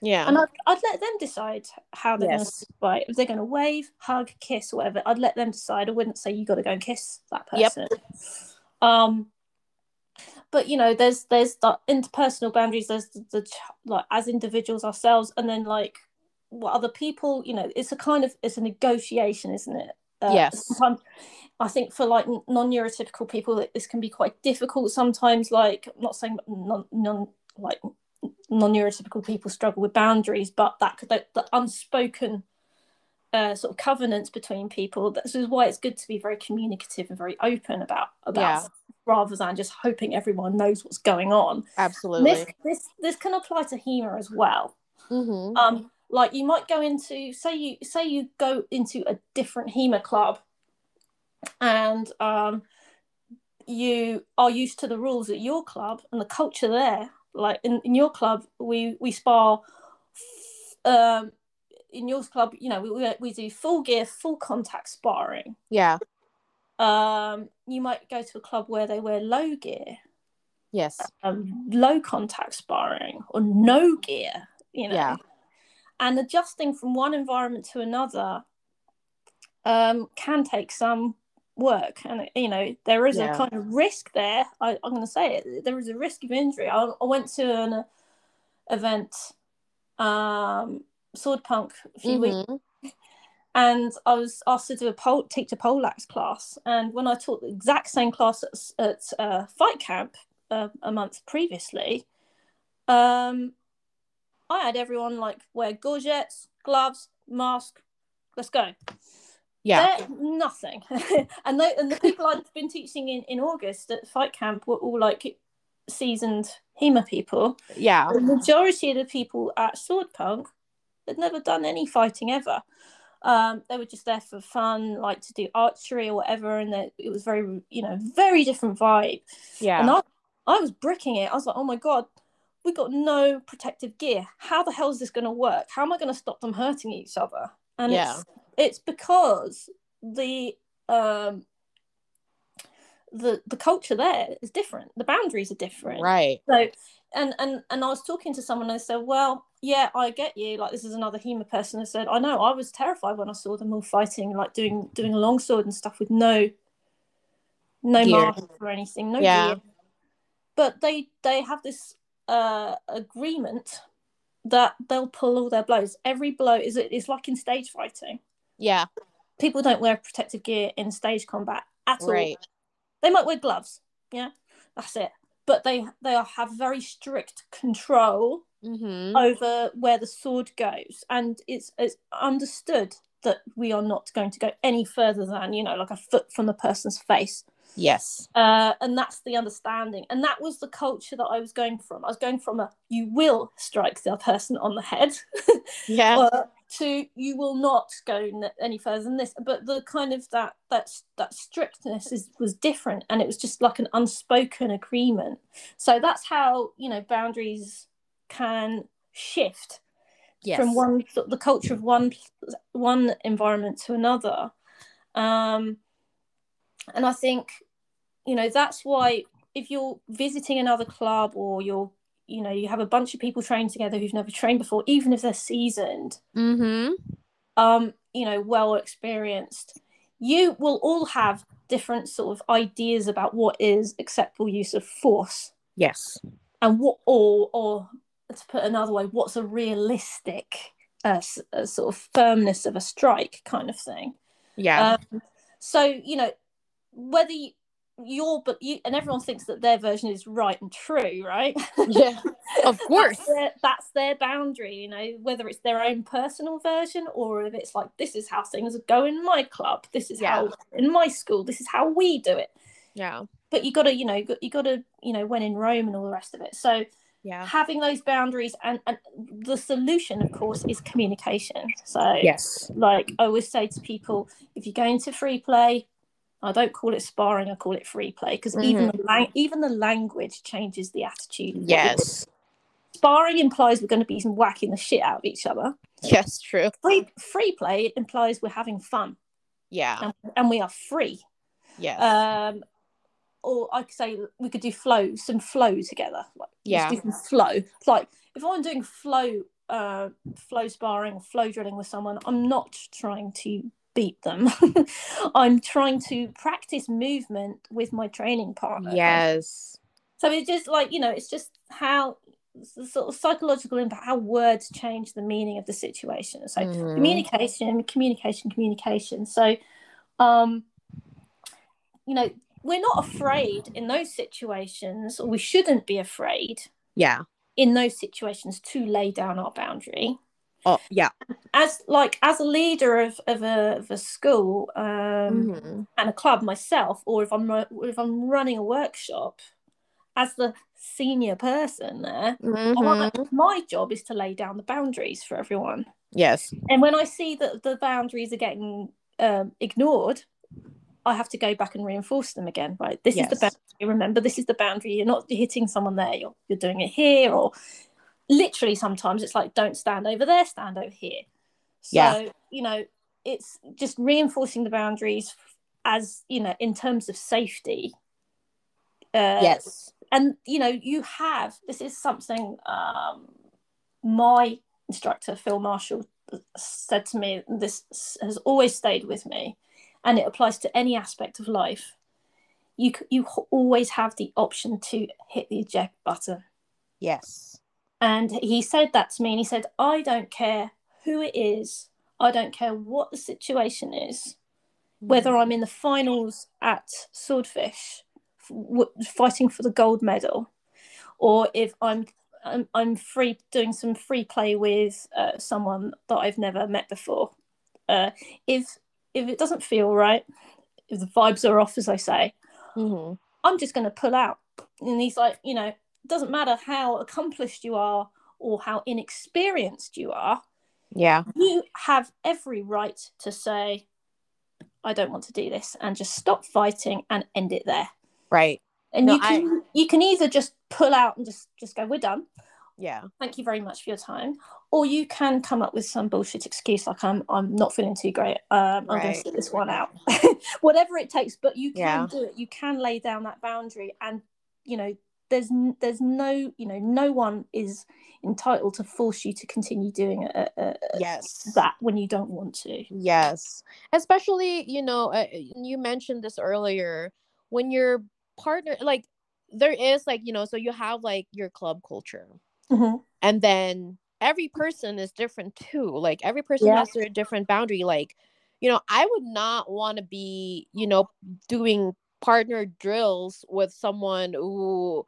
B: yeah.
A: And I'd, I'd let them decide how they're yes. going to If they're going to wave, hug, kiss, whatever, I'd let them decide. I wouldn't say you got to go and kiss that person. Yep. Um, but you know, there's there's the interpersonal boundaries. There's the, the like as individuals ourselves, and then like what other people. You know, it's a kind of it's a negotiation, isn't it?
B: Uh, yes.
A: Sometimes I think for like non-neurotypical people, this can be quite difficult. Sometimes, like I'm not saying non, non like non-neurotypical people struggle with boundaries, but that the, the unspoken uh, sort of covenants between people. This is why it's good to be very communicative and very open about about yeah. rather than just hoping everyone knows what's going on.
B: Absolutely.
A: This this this can apply to HEMA as well.
B: Mm-hmm.
A: Um, like you might go into say you say you go into a different HEMA club, and um, you are used to the rules at your club and the culture there like in, in your club we we spar um in your club you know we, we do full gear full contact sparring.
B: Yeah.
A: Um you might go to a club where they wear low gear.
B: Yes.
A: Um, low contact sparring or no gear you know.
B: Yeah.
A: And adjusting from one environment to another um can take some work and you know there is yeah. a kind of risk there I, am going to say it there is a risk of injury i, I went to an event um sword punk a few mm-hmm. weeks and i was asked to do a pole teach a poleaxe class and when i taught the exact same class at, at uh, fight camp uh, a month previously um i had everyone like wear gorgets gloves mask let's go
B: yeah.
A: They're nothing. And they, and the people i've been teaching in in august at fight camp were all like seasoned HEMA people.
B: Yeah.
A: The majority of the people at sword punk had never done any fighting ever. Um, they were just there for fun like to do archery or whatever and it was very you know very different vibe.
B: Yeah.
A: And I, I was bricking it. I was like oh my god we got no protective gear. How the hell is this going to work? How am i going to stop them hurting each other? And yeah. it's it's because the um the the culture there is different. The boundaries are different.
B: Right.
A: So and and and i was talking to someone and they said well yeah i get you. Like this is another HEMA person. Who said i know. I was terrified when i saw them all fighting like doing doing a longsword and stuff with no no mask or anything no
B: Yeah.
A: gear. But they they have this uh agreement that they'll pull all their blows. Every blow is it's like in stage fighting
B: yeah.
A: People don't wear protective gear in stage combat at all. they might wear gloves. Yeah that's it. But they they have very strict control
B: mm-hmm.
A: over where the sword goes. And it's it's understood that we are not going to go any further than you know like a foot from the person's face.
B: Yes.
A: Uh, and that's the understanding. And that was the culture that i was going from. I was going from a you will strike the person on the head.
B: Yeah
A: to you will not go any further than this. But the kind of that that that strictness is was different and it was just like an unspoken agreement. So that's how you know boundaries can shift
B: yes.
A: from one the culture of one one environment to another. Um and i think you know that's why if you're visiting another club or you're you know you have a bunch of people trained together who've never trained before even if they're seasoned
B: mm-hmm.
A: um you know well experienced you will all have different sort of ideas about what is acceptable use of force.
B: Yes.
A: And what or or to put another way what's a realistic uh, s- uh, sort of firmness of a strike kind of thing.
B: Yeah.
A: Um, so you know whether you, your but you and everyone thinks that their version is right and true right?
B: Yeah of course.
A: that's their, that's their boundary you know whether it's their own personal version or if it's like this is how things go in my club this is how in my school this is how we do it.
B: Yeah.
A: But you gotta you know you got, you gotta you know when in rome and all the rest of it. So
B: yeah.
A: having those boundaries and, and the solution of course is communication. So
B: yes.
A: like i always say to people if you're going to free play i don't call it sparring i call it free play because even the lang- even the language changes the attitude of what you're doing.
B: yes
A: sparring implies we're going to be whacking the shit out of each other
B: yes true
A: free free play implies we're having fun
B: yeah
A: and, and we are free
B: yes
A: um or I could say we could do flow, some flow together. Like,
B: Yeah.
A: do some flow. It's like if I'm doing flow, uh, flow sparring or flow drilling with someone, I'm not trying to beat them. I'm trying to practice movement with my training partner.
B: yes
A: So it's just like you know, it's just how it's the sort of psychological impact, how words change the meaning of the situation. So
B: Mhm.
A: communication, communication, communication. So, um, you know, we're not afraid in those situations, or we shouldn't be afraid
B: yeah
A: in those situations to lay down our boundary.
B: Oh yeah
A: As like as a leader of, of a of a school um,
B: Mhm.
A: and a club myself, or if I'm if I'm running a workshop, as the senior person there,
B: Mhm.
A: I- my job is to lay down the boundaries for everyone.
B: yes
A: And when I see that the boundaries are getting um, ignored, I have to go back and reinforce them again. Right, this is the boundary. Remember, this is the boundary. You're not hitting someone there. You're you're doing it here, or literally sometimes it's like don't stand over there, stand over here. So
B: Yeah.
A: you know, it's just reinforcing the boundaries as you know in terms of safety. Uh,
B: yes
A: and you know you have this is something um, my instructor phil marshall said to me this has always stayed with me and it applies to any aspect of life you you always have the option to hit the eject button
B: yes
A: and he said that to me and he said i don't care who it is i don't care what the situation is whether I'm in the finals at Swordfish, w- fighting for the gold medal, or if I'm I'm, I'm free doing some free play with uh, someone that I've never met before. Uh, if if it doesn't feel right, if the vibes are off, as I say,
B: Mhm.
A: I'm just going to pull out. And he's like, you know, it doesn't matter how accomplished you are or how inexperienced you are,
B: yeah
A: you have every right to say, I don't want to do this and just stop fighting and end it there.
B: right
A: And
B: No,
A: you can you can either just pull out and just just go, we're done,
B: Yeah.
A: Thank you very much for your time. Or you can come up with some bullshit excuse like I'm I'm not feeling too great. Um, I'm going to sit this one out. Whatever it takes, but you can yeah. do it. You can lay down that boundary, and you know there's there's no you know no one is entitled to force you to continue doing a, a,
B: yes
A: that when you don't want to.
B: Yes, especially you know uh, you mentioned this earlier when your partner like there is like you know so you have like your club culture
A: mm-hmm.
B: and then every person is different too like every person yeah. has their different boundary like you know i would not want to be you know doing partner drills with someone who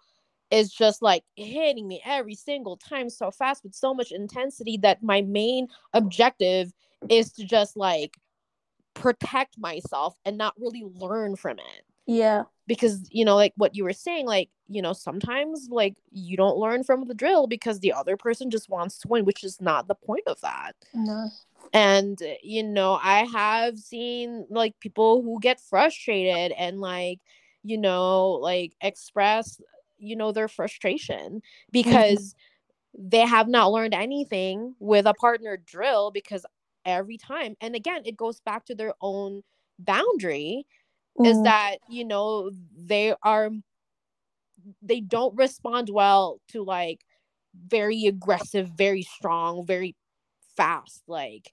B: is just like hitting me every single time so fast with so much intensity that my main objective is to just like protect myself and not really learn from it.
A: Yeah.
B: Because you know like what you were saying like you know sometimes like you don't learn from the drill because the other person just wants to win which is not the point of that.
A: No.
B: And uh, you know i have seen like people who get frustrated and like you know like express you know their frustration mm-hmm. because mm-hmm. they have not learned anything with a partner drill because every time and again it goes back to their own boundary mm. is that you know they are they don't respond well to like very aggressive very strong very fast like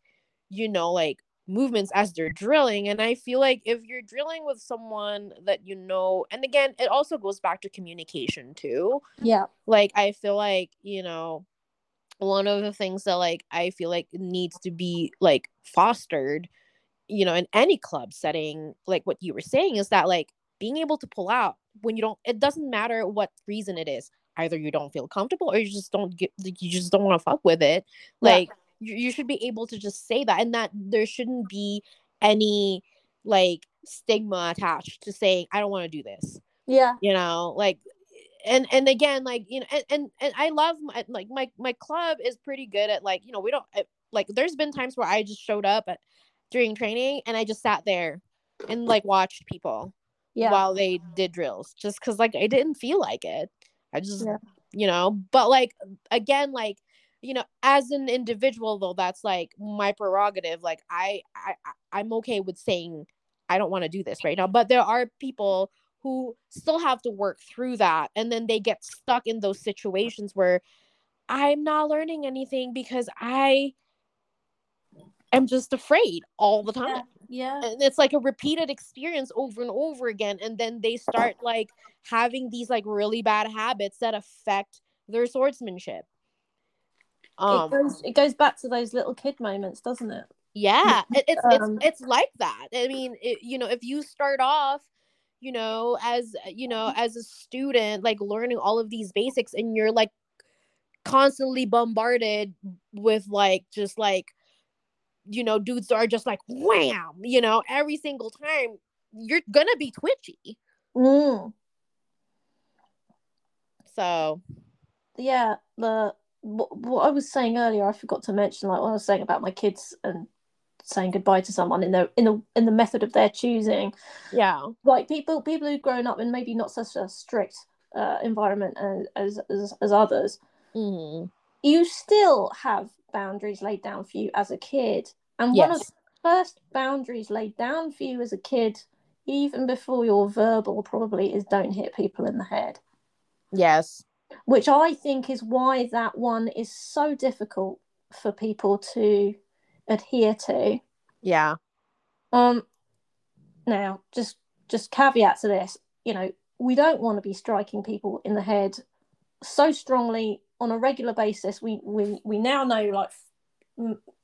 B: you know like movements as they're drilling and i feel like if you're drilling with someone that you know and again it also goes back to communication too.
A: Yeah.
B: Like i feel like you know one of the things that like i feel like needs to be like fostered you know in any club setting like what you were saying is that like being able to pull out when you don't it doesn't matter what reason it is either you don't feel comfortable or you just don't get like, you just don't want to fuck with it. Like yeah. You, you should be able to just say that and that there shouldn't be any like stigma attached to saying i don't want to do this
A: yeah
B: you know like and and again like you know and and, and i love my like my my club is pretty good at like you know we don't eh, like there's been times where i just showed up at during training and I just sat there and like watched people yeah. while they did drills just because like I didn't feel like it. I just yeah. you know, but like again, like you know, as an individual though, that's like my prerogative. Like I I I'm okay with saying I don't want to do this right now. But there are people who still have to work through that and then they get stuck in those situations where I'm not learning anything because I am just afraid all the time.
A: Yeah. yeah.
B: And it's like a repeated experience over and over again. And then they start like having these like really bad habits that affect their swordsmanship.
A: Um, it goes it goes back to those little kid moments, doesn't it?
B: Yeah, it, it's um, it's it's like that. I mean, it, you know, if you start off, you know, as you know, as a student, like learning all of these basics, and you're like constantly bombarded with like just like you know, dudes are just like wham, you know, every single time, you're gonna be twitchy.
A: Mm.
B: So,
A: yeah, the what, what I was saying earlier, I forgot to mention, like what I was saying about my kids and saying goodbye to someone in the in the in the method of their choosing.
B: Yeah,
A: like people people who've grown up in maybe not such a strict uh, environment as as as, others.
B: Mm-hmm.
A: You still have boundaries laid down for you as a kid, and yes. one of the first boundaries laid down for you as a kid, even before you're verbal, probably is don't hit people in the head.
B: Yes.
A: Which I think is why that one is so difficult for people to adhere to.
B: Yeah.
A: Um now just just caveat to this, you know, we don't want to be striking people in the head so strongly on a regular basis. We we we now know like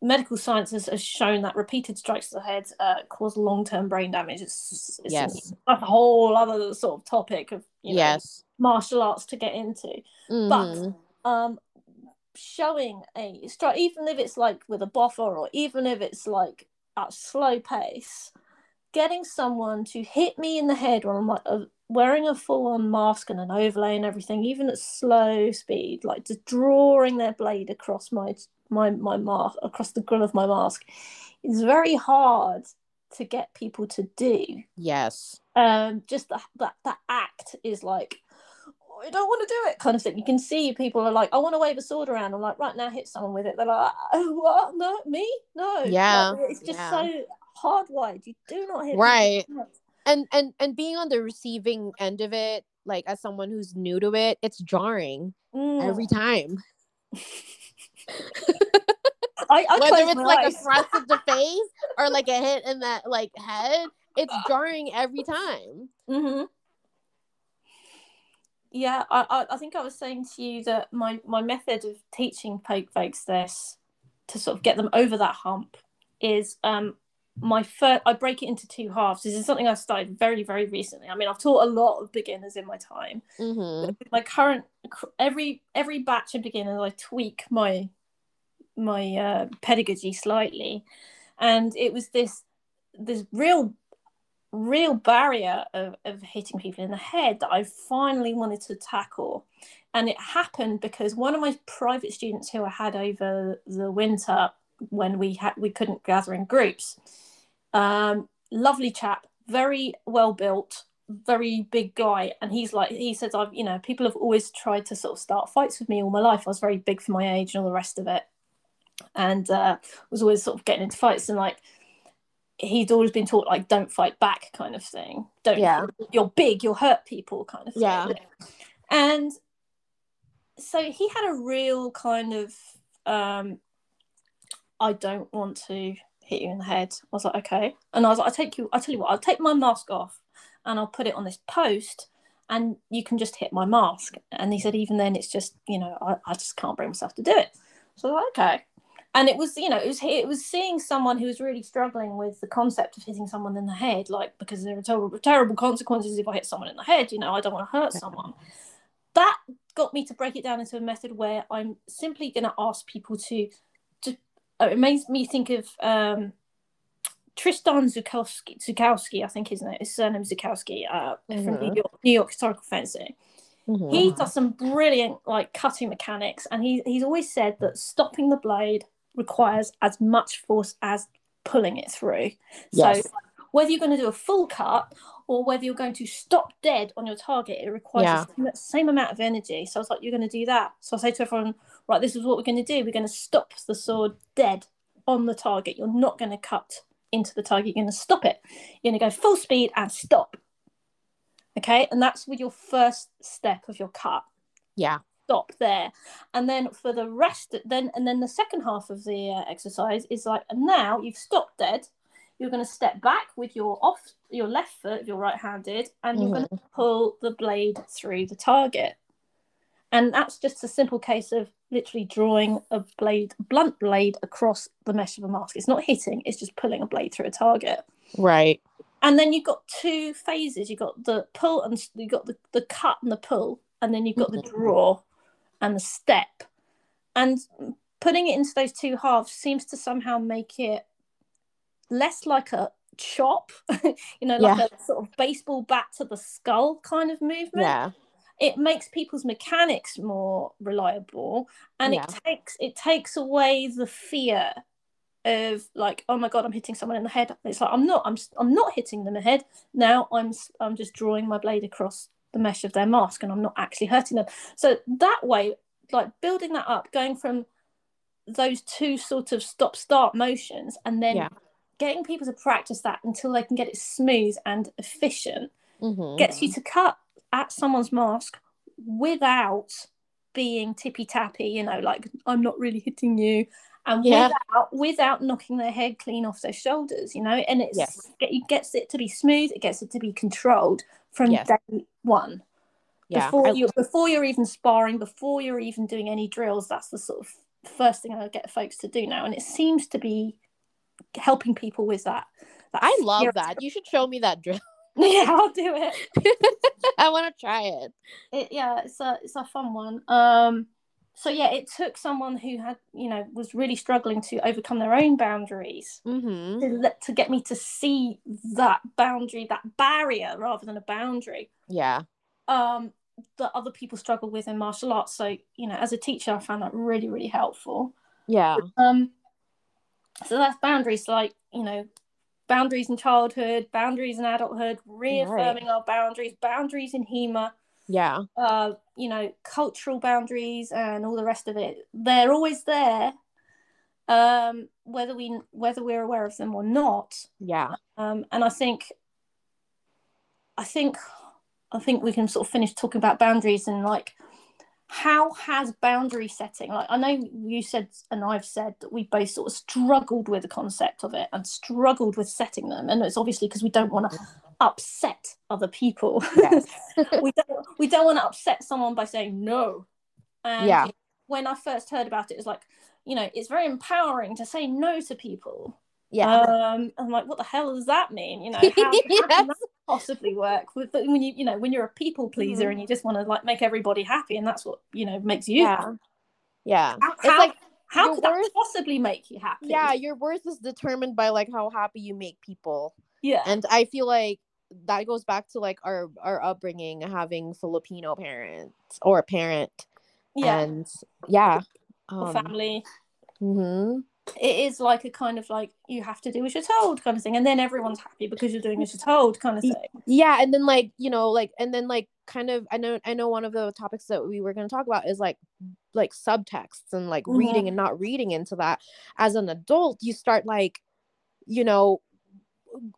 A: medical science has, has, shown that repeated strikes to the head uh, cause long-term brain damage. It's, it's
B: yes.
A: a whole other sort of topic of you know,
B: yes
A: martial arts to get into,
B: mm-hmm.
A: but um, showing a strike, even if it's like with a boffer or even if it's like at slow pace, getting someone to hit me in the head when I'm like uh, wearing a full-on mask and an overlay and everything, even at slow speed, like just drawing their blade across my my my mask across the grill of my mask is very hard to get people to do.
B: Yes.
A: Um, just that that that act is like, I don't want to do it, kind of thing. You can see people are like, I want to wave a sword around. I'm like, right now, hit someone with it. They're like, oh, what? No, me? No.
B: Yeah.
A: Like, it's just yeah. so hardwired. You do not hit.
B: Right. And and and being on the receiving end of it, like as someone who's new to it, it's jarring mm. every time.
A: I, I
B: Whether it's like eyes. a thrust of the face or like a hit in that like head, it's jarring every time.
A: Mm-hmm. Yeah, I, I think I was saying to you that my, my method of teaching poke folks this to sort of get them over that hump is um my first I break it into two halves. This is something I've started very very recently. I mean, I've taught a lot of beginners in my time.
B: Mm-hmm.
A: My current every every batch of beginners, I tweak my my uh, pedagogy slightly, and it was this this real real barrier of, of hitting people in the head that I finally wanted to tackle. And it happened because one of my private students who I had over the winter when we had we couldn't gather in groups, um, lovely chap, very well built, very big guy, and he's like he says I've you know people have always tried to sort of start fights with me all my life. I was very big for my age and all the rest of it and uh, was always sort of getting into fights and like he'd always been taught like don't fight back kind of thing. Don't
B: yeah.
A: you're big you'll hurt people kind of thing.
B: Yeah
A: and so he had a real kind of um i don't want to hit you in the head. I was like okay. And i was like i take you i tell you what i'll take my mask off and i'll put it on this post and you can just hit my mask. And he said even then it's just you know i, I just can't bring myself to do it. So I was like, okay and it was you know it was it was seeing someone who was really struggling with the concept of hitting someone in the head like because there are terrible terrible consequences if i hit someone in the head you know i don't want to hurt someone that got me to break it down into a method where i'm simply going to ask people to to uh, it makes me think of um Tristan Zukowski, Zukowski, I think his name, his surname Zukowski, uh, mm-hmm. from New York, New York Historical Fencing. Mm-hmm. He does some brilliant like cutting mechanics, and he he's always said that stopping the blade requires as much force as pulling it through. Yes. So whether you're going to do a full cut or whether you're going to stop dead on your target, it requires yeah. the same amount of energy. So I was like, you're going to do that. So I say to everyone, right, this is what we're going to do. We're going to stop the sword dead on the target. You're not going to cut into the target. You're going to stop it. You're going to go full speed and stop. Okay. And that's with your first step of your cut.
B: Yeah
A: stop there. And then for the rest then and then the second half of the uh, exercise is like and now you've stopped dead. You're going to step back with your off your left foot if you're right handed and you're mm-hmm. going to pull the blade through the target. And that's just a simple case of literally drawing a blade blunt blade across the mesh of a mask. It's not hitting it's just pulling a blade through a target.
B: Right.
A: And then you've got two phases. You've got the pull and you've got the, the cut and the pull and then you've got mm-hmm. the draw and the step. And putting it into those two halves seems to somehow make it less like a chop, you know, like yeah. a sort of baseball bat to the skull kind of movement.
B: Yeah.
A: It makes people's mechanics more reliable and yeah. it takes it takes away the fear of like oh my god I'm hitting someone in the head it's like I'm not I'm I'm not hitting them in the head now I'm I'm just drawing my blade across the mesh of their mask and I'm not actually hurting them. So that way, like building that up, going from those two sort of stop start motions and then yeah. getting people to practice that until they can get it smooth and efficient
B: mm-hmm.
A: gets you to cut at someone's mask without being tippy tappy, you know, like I'm not really hitting you. And yeah. without without knocking their head clean off their shoulders, you know, and it's yes. it gets it to be smooth, it gets it to be controlled from yes. day one. Yeah. Before you before you're even sparring, before you're even doing any drills, that's the sort of first thing I get folks to do now. And it seems to be helping people with that.
B: that I love that. You should show me that drill.
A: yeah, I'll do it.
B: I want to try it.
A: it. Yeah, it's a it's a fun one. Um so yeah, it took someone who had, you know, was really struggling to overcome their own boundaries
B: mm-hmm.
A: to, let, to get me to see that boundary, that barrier rather than a boundary.
B: Yeah.
A: Um, that other people struggle with in martial arts. So, you know, as a teacher, I found that really, really helpful.
B: Yeah.
A: Um, so that's boundaries, like, you know, boundaries in childhood, boundaries in adulthood, reaffirming right. our boundaries, boundaries in HEMA
B: Yeah.
A: Uh, you know, cultural boundaries and all the rest of it. They're always there. Um, whether we whether we're aware of them or not.
B: Yeah.
A: Um, and I think I think I think we can sort of finish talking about boundaries and like how has boundary setting like i know you said and i've said that we both sort of struggled with the concept of it and struggled with setting them and it's obviously because we don't want to upset other people. Yes. we don't we don't want to upset someone by saying no. And
B: yeah.
A: when i first heard about it it's like you know it's very empowering to say no to people.
B: Yeah.
A: Um i'm like what the hell does that mean? You know how, how can that possibly work with when you you know when you're a people pleaser mm. and you just want to like make everybody happy and that's what you know makes you
B: yeah. happy. yeah.
A: How, it's how, like how could worth, that possibly make you happy?
B: Yeah your worth is determined by like how happy you make people.
A: Yeah.
B: And i feel like that goes back to like our our upbringing having filipino parents or a parent yeah. and yeah
A: um, family.
B: mm-hmm.
A: It is like a kind of like you have to do as you're told kind of thing and then everyone's happy because you're doing as you're told kind of thing.
B: yeah and then like you know like and then like kind of i know i know one of the topics that we were going to talk about is like like subtexts and like mm-hmm. reading and not reading into that. As an adult you start like you know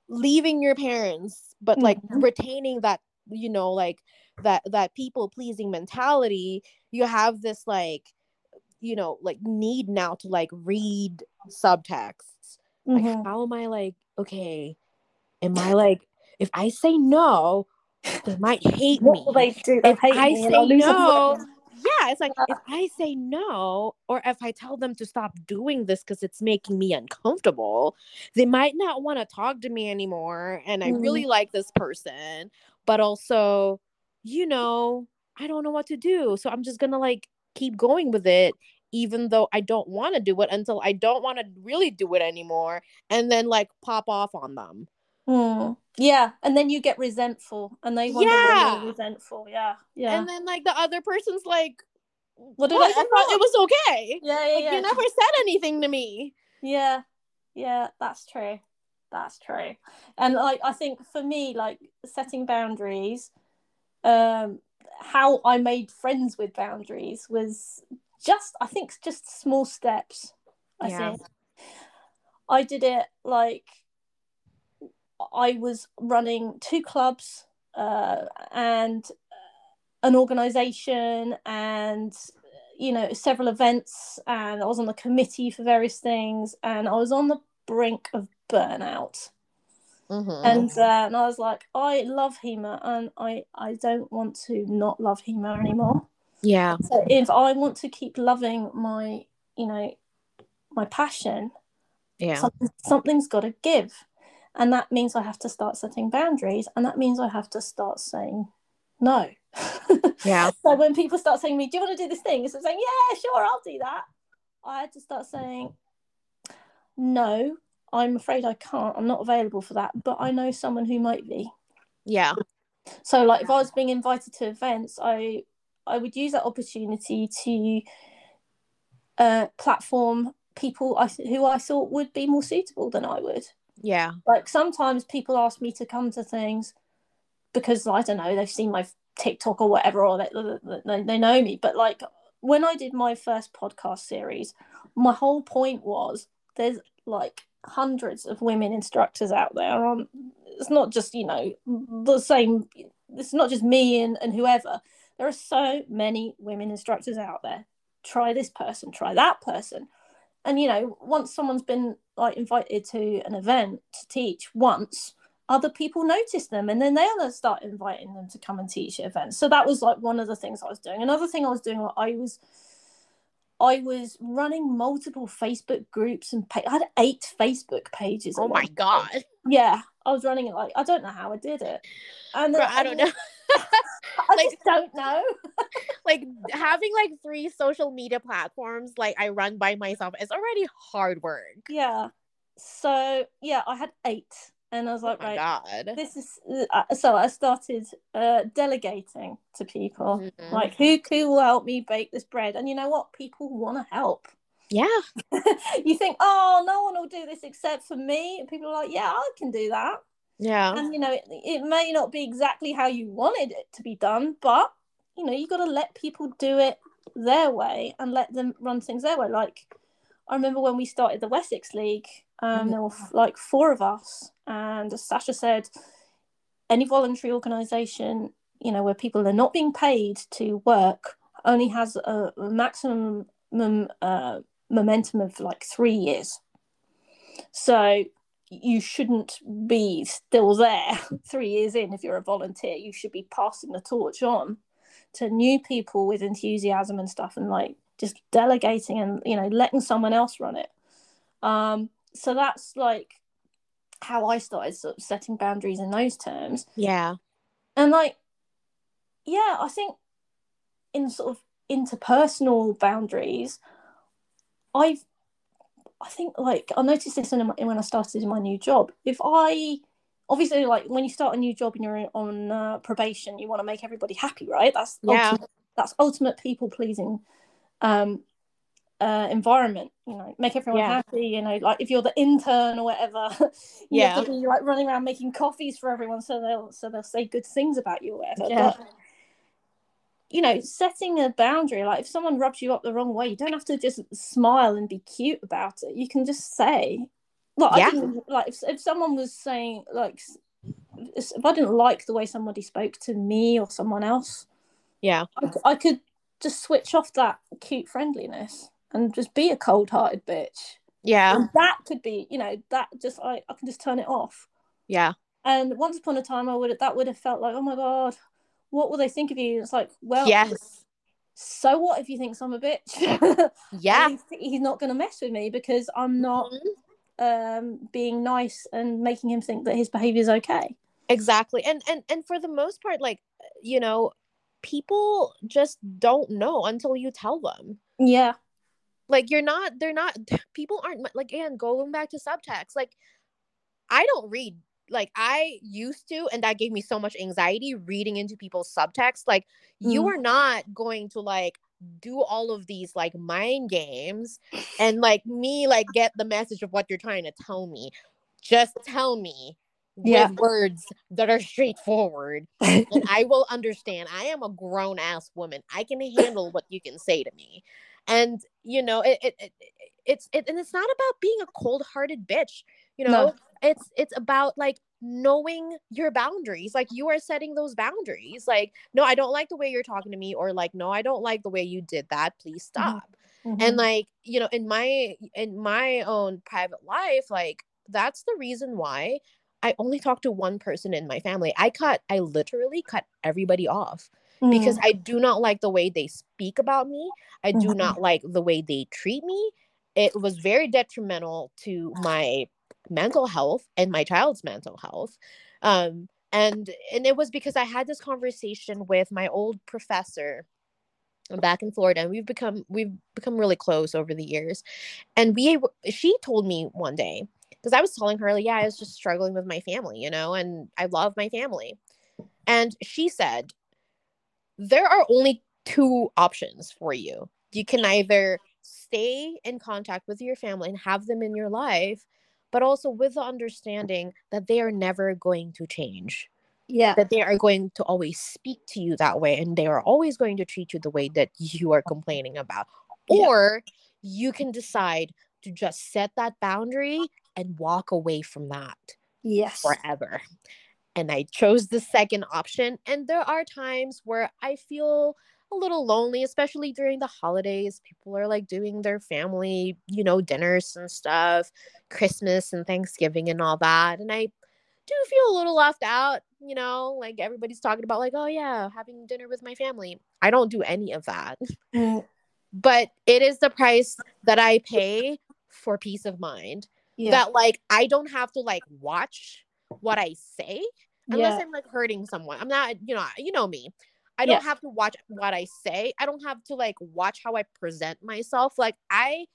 B: leaving your parents but like mm-hmm. retaining that you know like that that people pleasing mentality you have this like you know like need now to like read subtexts mm-hmm. like how am i like okay am i like if i say no they might hate me
A: they do
B: if i say no yeah it's like if i say no or if i tell them to stop doing this because it's making me uncomfortable they might not want to talk to me anymore and i mm-hmm. really like this person but also you know i don't know what to do so i'm just gonna like keep going with it even though I don't want to do it until I don't want to really do it anymore and then like pop off on them.
A: Mm. Yeah, and then you get resentful and they wonder yeah. why you're resentful. Yeah, yeah.
B: And then like the other person's like, "What did what? I, I thought it was okay.
A: Yeah, yeah,
B: like,
A: yeah.
B: You never said anything to me."
A: Yeah, yeah, that's true. That's true. And like I think for me, like setting boundaries, um, how I made friends with boundaries was just I think just small steps. I yeah. think I did it like I was running two clubs uh, and an organization and you know several events and I was on the committee for various things and I was on the brink of burnout. Mm-hmm. And, uh, and I was like, I love HEMA and I, I don't want to not love HEMA anymore.
B: Yeah.
A: So if I want to keep loving my, you know, my passion,
B: yeah,
A: something, something's got to give, and that means I have to start setting boundaries, and that means I have to start saying no.
B: Yeah.
A: so when people start saying me, "Do you want to do this thing?" Instead of saying, "Yeah, sure, I'll do that," I had to start saying, "No, I'm afraid I can't. I'm not available for that, but I know someone who might be."
B: Yeah.
A: So, like, if I was being invited to events, I I would use that opportunity to uh, platform people I, who I thought would be more suitable than I would.
B: Yeah.
A: Like sometimes people ask me to come to things because I don't know they've seen my TikTok or whatever or they, they, they know me. But like when I did my first podcast series, my whole point was there's like hundreds of women instructors out there. On it's not just you know the same. It's not just me and, and whoever there are so many women instructors out there. Try this person, try that person. And you know, once someone's been like invited to an event to teach once, other people notice them and then they'll start inviting them to come and teach at events. So that was like one of the things I was doing. Another thing I was doing, like, I was I was running multiple Facebook groups and I had eight Facebook pages.
B: Oh my god!
A: Yeah, I was running it like I don't know how I did it,
B: and Bro, I don't know.
A: I like, just don't know.
B: like having like three social media platforms like I run by myself is already hard work.
A: Yeah. So yeah, I had eight, and I was like,
B: oh
A: right,
B: God.
A: this is. Uh, so I started uh, delegating to people, mm-hmm. like who who will help me bake this bread, and you know what, people want to help.
B: Yeah.
A: you think, oh, no one will do this except for me. And people are like, yeah, I can do that.
B: Yeah.
A: And, you know, it, it may not be exactly how you wanted it to be done, but you know you got to let people do it their way and let them run things their way like i remember when we started the wessex league um, mm-hmm. there were like four of us and as sasha said any voluntary organization you know where people are not being paid to work only has a, maximum uh, momentum of like three years so you shouldn't be still there three years in if you're a volunteer. You should be passing the torch on to new people with enthusiasm and stuff and like just delegating and you know letting someone else run it. Um so that's like how i started sort of setting boundaries in those terms.
B: Yeah.
A: And like yeah i think in sort of interpersonal boundaries i've I think like I noticed this in, when I started in my new job. If I obviously like when you start a new job and you're on uh, probation, you want to make everybody happy, right? That's
B: yeah.
A: Ultimate, that's ultimate people pleasing um, uh, environment. You know, make everyone yeah. happy. You know, like if you're the intern or whatever, you yeah. have to be like running around making coffees for everyone, so they'll so they'll say good things about you or whatever. Yeah. But you know, setting a boundary, like if someone rubs you up the wrong way, you don't have to just smile and be cute about it. You can just say, well, yeah. Think, like if, if someone was saying, like, if I didn't like the way somebody spoke to me or someone else,
B: yeah,
A: I, I could just switch off that cute friendliness and just be a cold hearted bitch.
B: Yeah.
A: And that could be, you know, that just, I, I can just turn it off.
B: Yeah.
A: And once upon a time, I would that would have felt like, oh my god, what will they think of you? It's like, well,
B: yes.
A: So what if he thinks I'm a bitch?
B: yeah,
A: he's, he's, not going to mess with me because I'm not mm-hmm. um, being nice and making him think that his behavior is okay.
B: Exactly, and and and for the most part, like you know, people just don't know until you tell them.
A: Yeah,
B: like you're not. They're not. People aren't like again going back to subtext. Like I don't read like I used to, and that gave me so much anxiety reading into people's subtext. Like, mm. you are not going to like do all of these like mind games and like me like get the message of what you're trying to tell me. Just tell me yeah. with words that are straightforward and I will understand. I am a grown ass woman. I can handle what you can say to me. And you know, it, it, it it's it, and it's not about being a cold-hearted bitch. You know, no it's it's about like knowing your boundaries like you are setting those boundaries like no i don't like the way you're talking to me or like no i don't like the way you did that please mm-hmm. stop mm-hmm. and like you know in my in my own private life like that's the reason why i only talk to one person in my family i cut i literally cut everybody off mm-hmm. because i do not like the way they speak about me i do mm-hmm. not like the way they treat me it was very detrimental to my mental health and my child's mental health. Um, and and it was because i had this conversation with my old professor back in florida and we've become we've become really close over the years. And we she told me one day because i was telling her like yeah i was just struggling with my family you know and i love my family. And she said there are only two options for you. You can either stay in contact with your family and have them in your life but also with the understanding that they are never going to change.
A: Yeah.
B: That they are going to always speak to you that way and they are always going to treat you the way that you are complaining about. Yeah. Or you can decide to just set that boundary and walk away from that.
A: Yes.
B: Forever. And I chose the second option. And there are times where I feel a little lonely, especially during the holidays. People are like doing their family, you know, dinners and stuff, Christmas and Thanksgiving and all that. And I do feel a little left out, you know, like everybody's talking about, like, oh, yeah, having dinner with my family. I don't do any of that. Mm. But it is the price that I pay for peace of mind. Yeah. That, like, I don't have to, like, watch what I say unless yeah. I'm like hurting someone. I'm not, you know, you know me. I don't have to watch what I say. I don't have to like watch how I present myself. Like I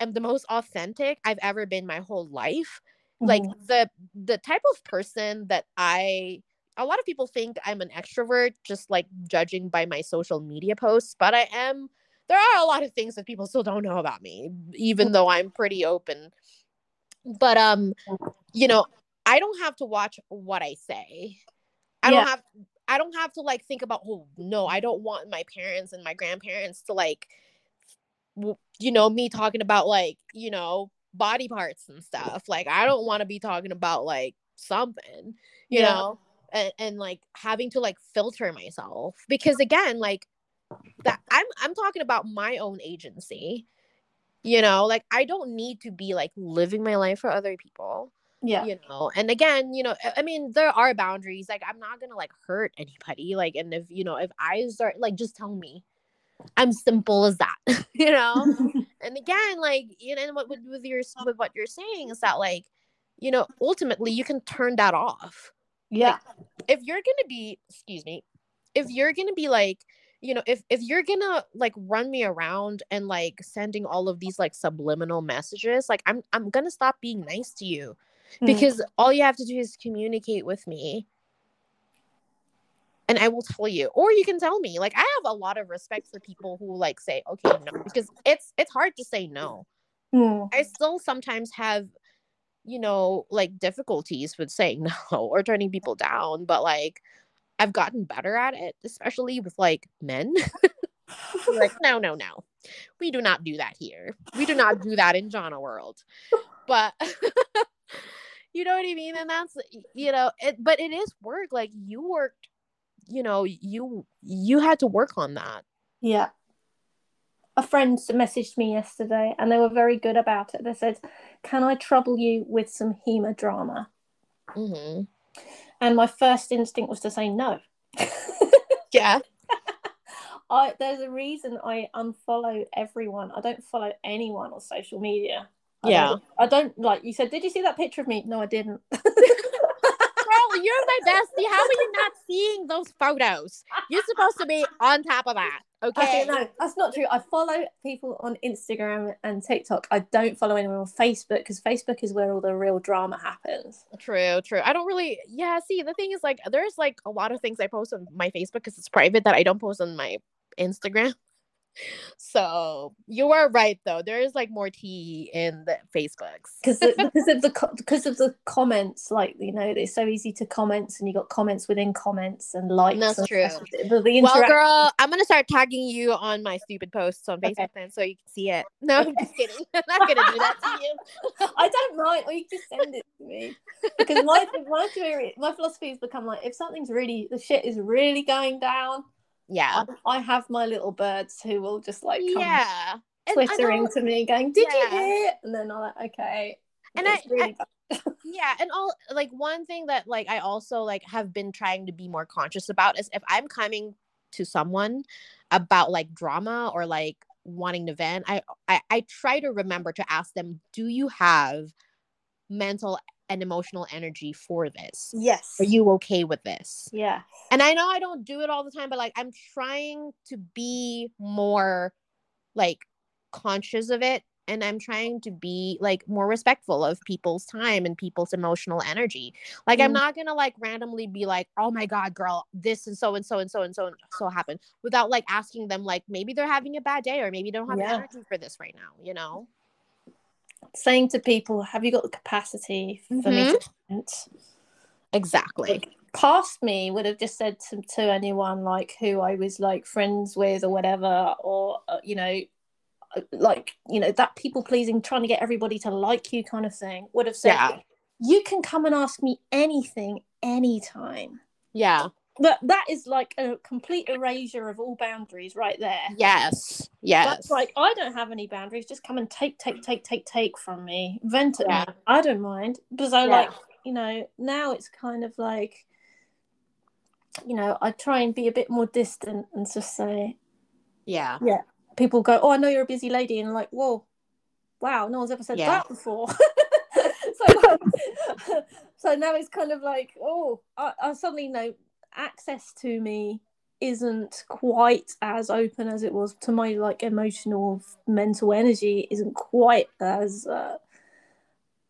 B: am the most authentic I've ever been my whole life. Mm-hmm. Like the the type of person that I a lot of people think I'm an extrovert just like judging by my social media posts, but I am there are a lot of things that people still don't know about me even though I'm pretty open. But um you know, I don't have to watch what I say. I yeah. don't have I don't have to like think about oh no, I don't want my parents and my grandparents to like you know me talking about like, you know, body parts and stuff. Like I don't want to be talking about like something, you yeah. know, and, and like having to like filter myself because again, like that I'm I'm talking about my own agency. You know, like I don't need to be like living my life for other people
A: yeah.
B: you know and again you know i mean there are boundaries like i'm not gonna like hurt anybody like and if you know if i start like just tell me. I'm simple as that you know? And again like you know what with, with your with what you're saying is that like you know ultimately you can turn that off.
A: Yeah.
B: like, if you're gonna be excuse me if you're gonna be like you know if if you're gonna like run me around and like sending all of these like subliminal messages like i'm i'm gonna stop being nice to you mm. because all you have to do is communicate with me and I will tell you or you can tell me like I have a lot of respect for people who like say okay no because it's it's hard to say no mm. I still sometimes have you know like difficulties with saying no or turning people down but like I've gotten better at it especially with like men like no no no we do not do that here we do not do that in Jana world but you know what I mean? And that's you know, it but it is work. Like you worked, you know, you you had to work on that.
A: Yeah. A friend messaged me yesterday and they were very good about it. They said, Can I trouble you with some HEMA drama? Mm-hmm. And my first instinct was to say no.
B: yeah.
A: I, there's a reason I unfollow everyone. I don't follow anyone on social media
B: I yeah.
A: Don't, I don't like you said, did you see that picture of me? No, I didn't. Girl,
B: you're my bestie. How are you not seeing those photos? You're supposed to be on top of that. Okay.
A: no, that's not true. I follow people on Instagram and TikTok. I don't follow anyone on Facebook because Facebook is where all the real drama happens.
B: True, true. I don't really, yeah. See, the thing is, like, there's like a lot of things I post on my Facebook because it's private that I don't post on my Instagram. So you are right though. There is like more tea in the facebooks.
A: Because because of the because of the comments like you know it's so easy to comments, and you got comments within comments and likes
B: that's
A: and
B: true. the, the well girl i'm gonna start tagging you on my stupid posts on facebook okay. then so you can see it. No i'm just kidding. I'm not gonna do that to you.
A: I don't mind. Or you just send it to me. Because my my theory my philosophy has become like if something's really the shit is really going down
B: yeah.
A: I, I, have my little birds who will just like
B: yeah.
A: Twittering to me going did yeah. you hear? And then i'm like okay.
B: And I, really I yeah and all like one thing that like i also like have been trying to be more conscious about is if i'm coming to someone about like drama or like wanting to vent I, I i try to remember to ask them do you have mental and emotional energy for this?
A: Yes.
B: Are you okay with this?
A: Yeah.
B: And I know I don't do it all the time, but like I'm trying to be more like conscious of it and I'm trying to be like more respectful of people's time and people's emotional energy. Like mm. I'm not gonna like randomly be like, oh my god, girl, this and so and so and so and so and so happened without like asking them like maybe they're having a bad day or maybe they don't have yeah. energy for this right now, you know?
A: Saying to people, "Have you got the capacity for mm-hmm. me to?" Vent?
B: Exactly.
A: Like, past me would have just said to, to anyone like who I was like friends with or whatever, or uh, you know, uh, like you know that people pleasing, trying to get everybody to like you kind of thing, would have said, yeah. "You can come and ask me anything anytime."
B: Yeah
A: that that is like a complete erasure of all boundaries right there.
B: Yes yes.
A: That's like i don't have any boundaries. Just come and take take take take take from me. Vent at yeah. me i don't mind. Because i yeah. like you know now it's kind of like you know i try and be a bit more distant and just say
B: yeah.
A: yeah. People go oh i know you're a busy lady and like whoa wow no one's ever said yeah. that before. So so now it's kind of like oh I, I suddenly know access to me isn't quite as open as it was to my like emotional mental energy isn't quite as uh,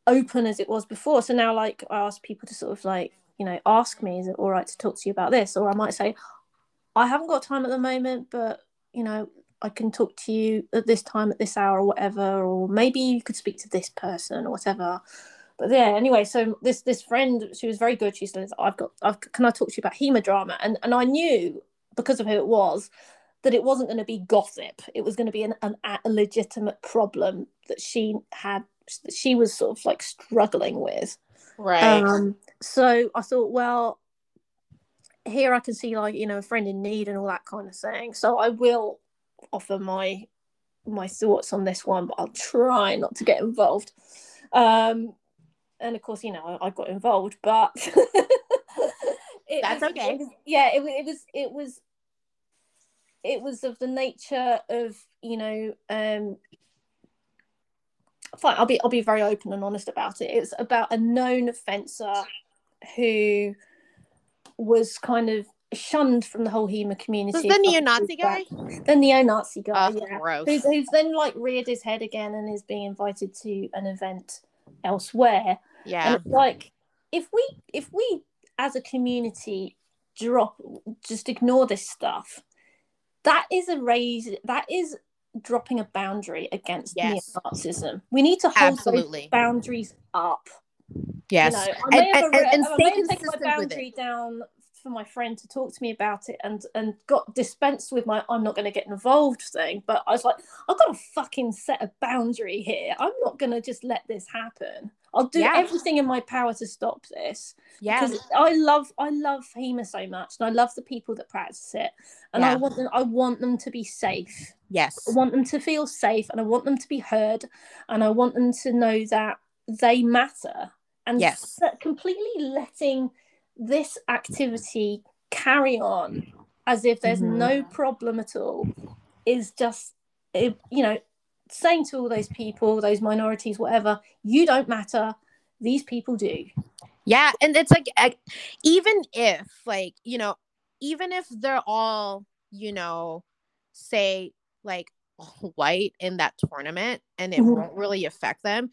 A: open as it was before. So now like i ask people to sort of like you know ask me is it all right to talk to you about this? Or i might say i haven't got time at the moment but you know i can talk to you at this time at this hour or whatever or maybe you could speak to this person or whatever but yeah anyway so this this friend she was very good. She said i've got I've, can i talk to you about HEMA drama and and i knew because of who it was that it wasn't going to be gossip. It was going to be an, an, a legitimate problem that she had that she was sort of like struggling with.
B: Right.
A: Um so i thought well here i can see like you know a friend in need and all that kind of thing. So i will offer my my thoughts on this one but i'll try not to get involved. Um and of course you know i, I got involved but
B: that's
A: was,
B: okay
A: it was, yeah it, it was it was it was of the nature of you know um fine i'll be i'll be very open and honest about it it's about a known fencer who was kind of shunned from the whole HEMA community.
B: Was the neo-Nazi guy?
A: The neo-Nazi guy,
B: oh,
A: yeah.
B: Gross.
A: Who's, who's then like reared his head again and is being invited to an event elsewhere.
B: Yeah.
A: And like if we if we as a community drop just ignore this stuff, that is a raise that is dropping a boundary against
B: yes.
A: neo-Nazism. We need to hold
B: Absolutely.
A: those boundaries up.
B: Yes.
A: You know, I may
B: and,
A: have,
B: and,
A: a,
B: and, and
A: I may have taken my boundary down for my friend to talk to me about it and and got dispensed with my I'm not going to get involved thing. But I was like, I've got to fucking set a boundary here. I'm not going to just let this happen. I'll do
B: Yeah.
A: everything in my power to stop this
B: Yeah.
A: because I love I love HEMA so much and I love the people that practice it and I want them I want them to be safe.
B: Yes.
A: I want them to feel safe and I want them to be heard and I want them to know that they matter. And
B: Yes.
A: completely letting this activity carry on as if there's
B: Mhm.
A: no problem at all is just, it, you know, saying to all those people, those minorities, whatever, you don't matter. These people do.
B: Yeah, and it's like I- even if like, you know, even if they're all, you know, say like white in that tournament and it
A: Mhm.
B: won't really affect them,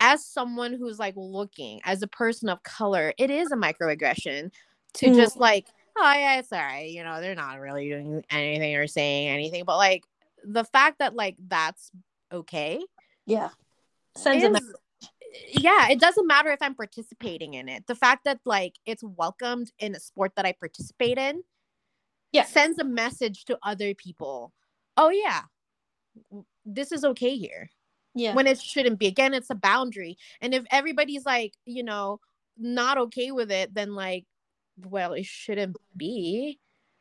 B: as someone who's like looking as a person of color, it is a microaggression to
A: Mhm.
B: just like, oh yeah, it's all right, you know, they're not really doing anything or saying anything, but like the fact that like that's okay
A: Yeah. Sends a
B: is-
A: message.
B: yeah, it doesn't matter if I'm participating in it. The fact that like it's welcomed in a sport that I participate in,
A: Yeah.
B: sends a message to other people. Oh yeah, this is okay here.
A: Yeah.
B: When it shouldn't be. Again, it's a boundary. And if everybody's like, you know, not okay with it, then like, well, it shouldn't be.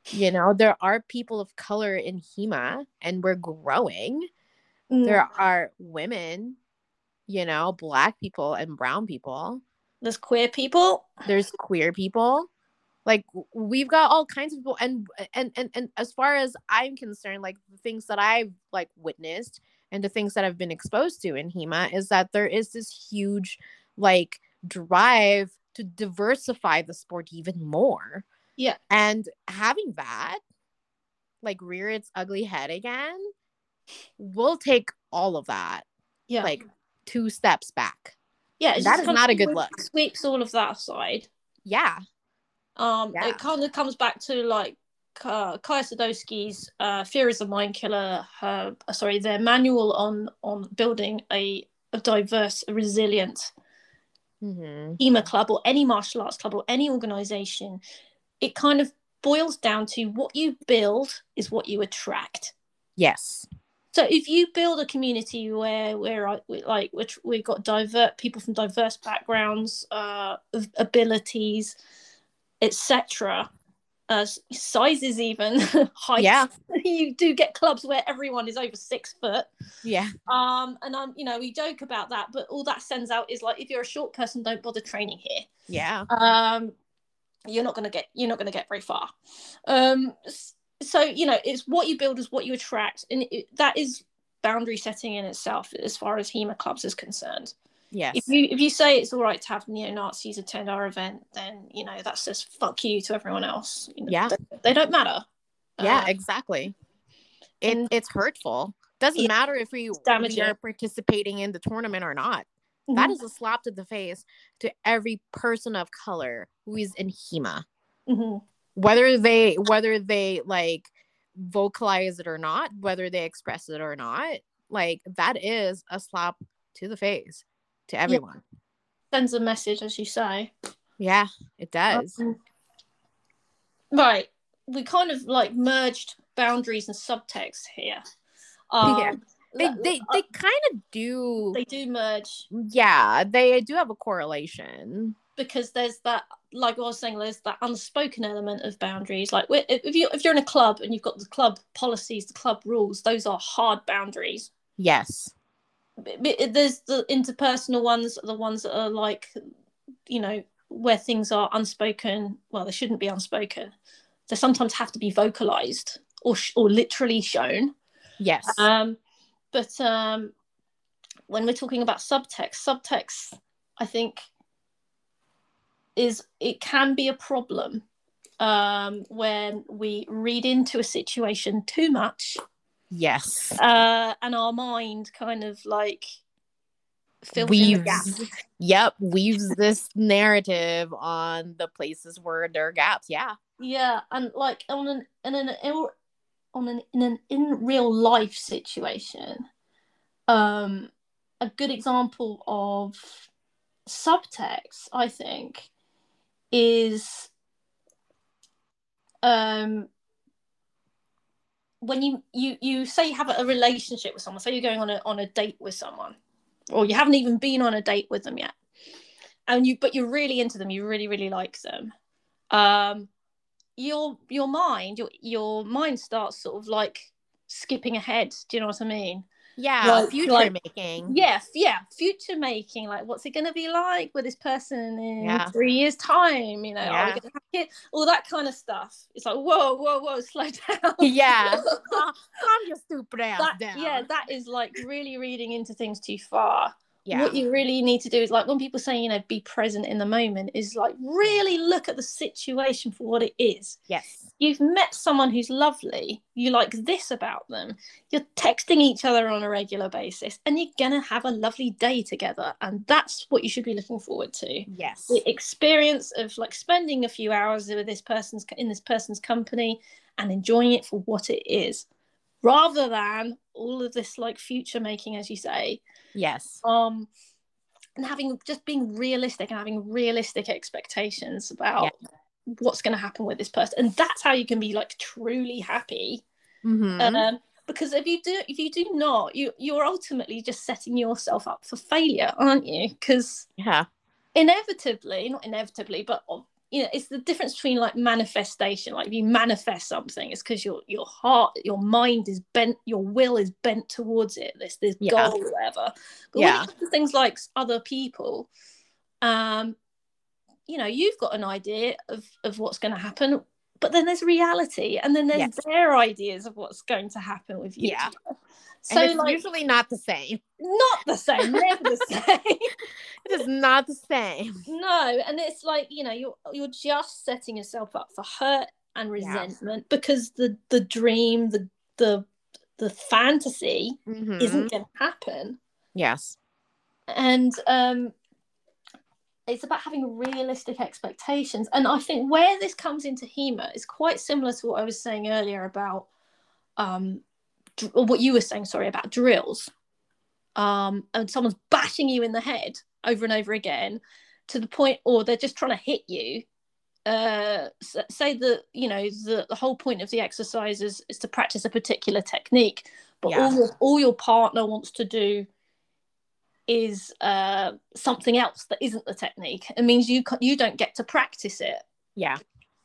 B: You know, there are people of color in HEMA and we're growing
A: Mm.
B: there are women you know black people and brown people
A: There's queer people.
B: there's queer people like we've got all kinds of people and and and, and as far as i'm concerned like the things that i've like witnessed and the things that i've been exposed to in hema is that there is this huge like drive to diversify the sport even more
A: Yeah.
B: and having that like rear its ugly head again will take all of that
A: Yeah.
B: like two steps back
A: yeah.
B: that is not a good look.
A: Sweeps all of that aside.
B: yeah
A: Um,
B: Yeah.
A: it kind of comes back to like uh, Kaja Sadowski's uh, "Fear is a Mind Killer." Her, uh, sorry, their manual on on building a, a diverse, resilient
B: mm-hmm.
A: HEMA club or any martial arts club or any organization. It kind of boils down to what you build is what you attract.
B: yes
A: So if you build a community where where I we, like which we've got divert people from diverse backgrounds, uh, abilities, etc., uh, sizes even heights.
B: Yeah.
A: you do get clubs where everyone is over six foot.
B: yeah
A: Um, and I'm you know we joke about that, but all that sends out is like if you're a short person, don't bother training here
B: yeah
A: um you're not going to get you're not going to get very far um so you know it's what you build is what you attract and it, that is boundary setting in itself as far as HEMA clubs is concerned
B: yes
A: if you if you say it's all right to have neo-nazis attend our event then you know that says fuck you to everyone else You know,
B: Yeah.
A: they, they don't matter
B: yeah
A: Uh,
B: exactly it,
A: and-
B: it's hurtful doesn't
A: Yeah.
B: matter if we, we are participating in the tournament or not That
A: mhm,
B: is a slap to the face to every person of color who is in HEMA.
A: mhm.
B: Whether they whether they like vocalize it or not, whether they express it or not, like that is a slap to the face to everyone.
A: sends a message, as you say.
B: Yeah, it does.
A: Um, right. We kind of like merged boundaries and subtext here. Um,
B: yeah. They they they kind of do.
A: They do merge.
B: Yeah, they do have a correlation
A: because there's that like I was saying, there's that unspoken element of boundaries. Like if you if you're in a club and you've got the club policies, the club rules, those are hard boundaries.
B: Yes.
A: There's the interpersonal ones, the ones that are like, you know, where things are unspoken. Well, they shouldn't be unspoken. They sometimes have to be vocalized or sh- or literally shown.
B: Yes.
A: Um, but um, when we're talking about subtext, subtext, I think is it can be a problem um, when we read into a situation too much.
B: Yes.
A: Uh, and our mind kind of like
B: weaves. Yep, weaves this narrative on the places where there are gaps. Yeah.
A: Yeah, and like on an in an on an in an in real life situation, um, a good example of subtext, I think, is um when you you you say you have a relationship with someone say you're going on a on a date with someone or you haven't even been on a date with them yet and you but you're really into them you really really like them um your your mind your your mind starts sort of like skipping ahead. Do you know what i mean
B: yeah like, future like, making.
A: yeah yeah future making. Like what's it going to be like with this person in yeah. three years time? You know yeah. all that kind of stuff. It's like whoa whoa whoa slow down.
B: Yeah. Calm your stupid ass
A: that,
B: down.
A: yeah that is like really reading into things too far yeah. what you really need to do is like when people say you know be present in the moment is like really look at the situation for what it is.
B: Yes.
A: You've met someone who's lovely you like this about them you're texting each other on a regular basis and you're gonna have a lovely day together and that's what you should be looking forward to.
B: Yes.
A: The experience of like spending a few hours with this person's in this person's company and enjoying it for what it is rather than all of this like future making as you say.
B: Yes.
A: Um and having just being realistic and having realistic expectations about yeah. what's going to happen with this person. And that's how you can be like truly happy.
B: Mm-hmm.
A: um, because if you do if you do not you you're ultimately just setting yourself up for failure aren't you? Because
B: yeah.
A: inevitably not inevitably but you know it's the difference between like manifestation like if you manifest something it's because your your heart your mind is bent your will is bent towards it this this yeah. goal or whatever but yeah. when it comes to things like other people um you know you've got an idea of of what's going to happen but then there's reality and then there's yes. their ideas of what's going to happen with you
B: yeah so and it's like, usually not the same.
A: Not the same, never the same.
B: it is not the same.
A: No, and it's like, you know, you're you're just setting yourself up for hurt and resentment yeah. because the the dream, the the the fantasy mm-hmm. isn't gonna happen.
B: Yes.
A: And um it's about having realistic expectations. And I think where this comes into HEMA is quite similar to what I was saying earlier about um what you were saying, sorry, about drills, um, and someone's bashing you in the head over and over again to the point, or they're just trying to hit you. Uh, say that you know the, the whole point of the exercise is, is to practice a particular technique, but yeah. all your, all your partner wants to do is uh, something else that isn't the technique. It means you you don't get to practice it.
B: Yeah.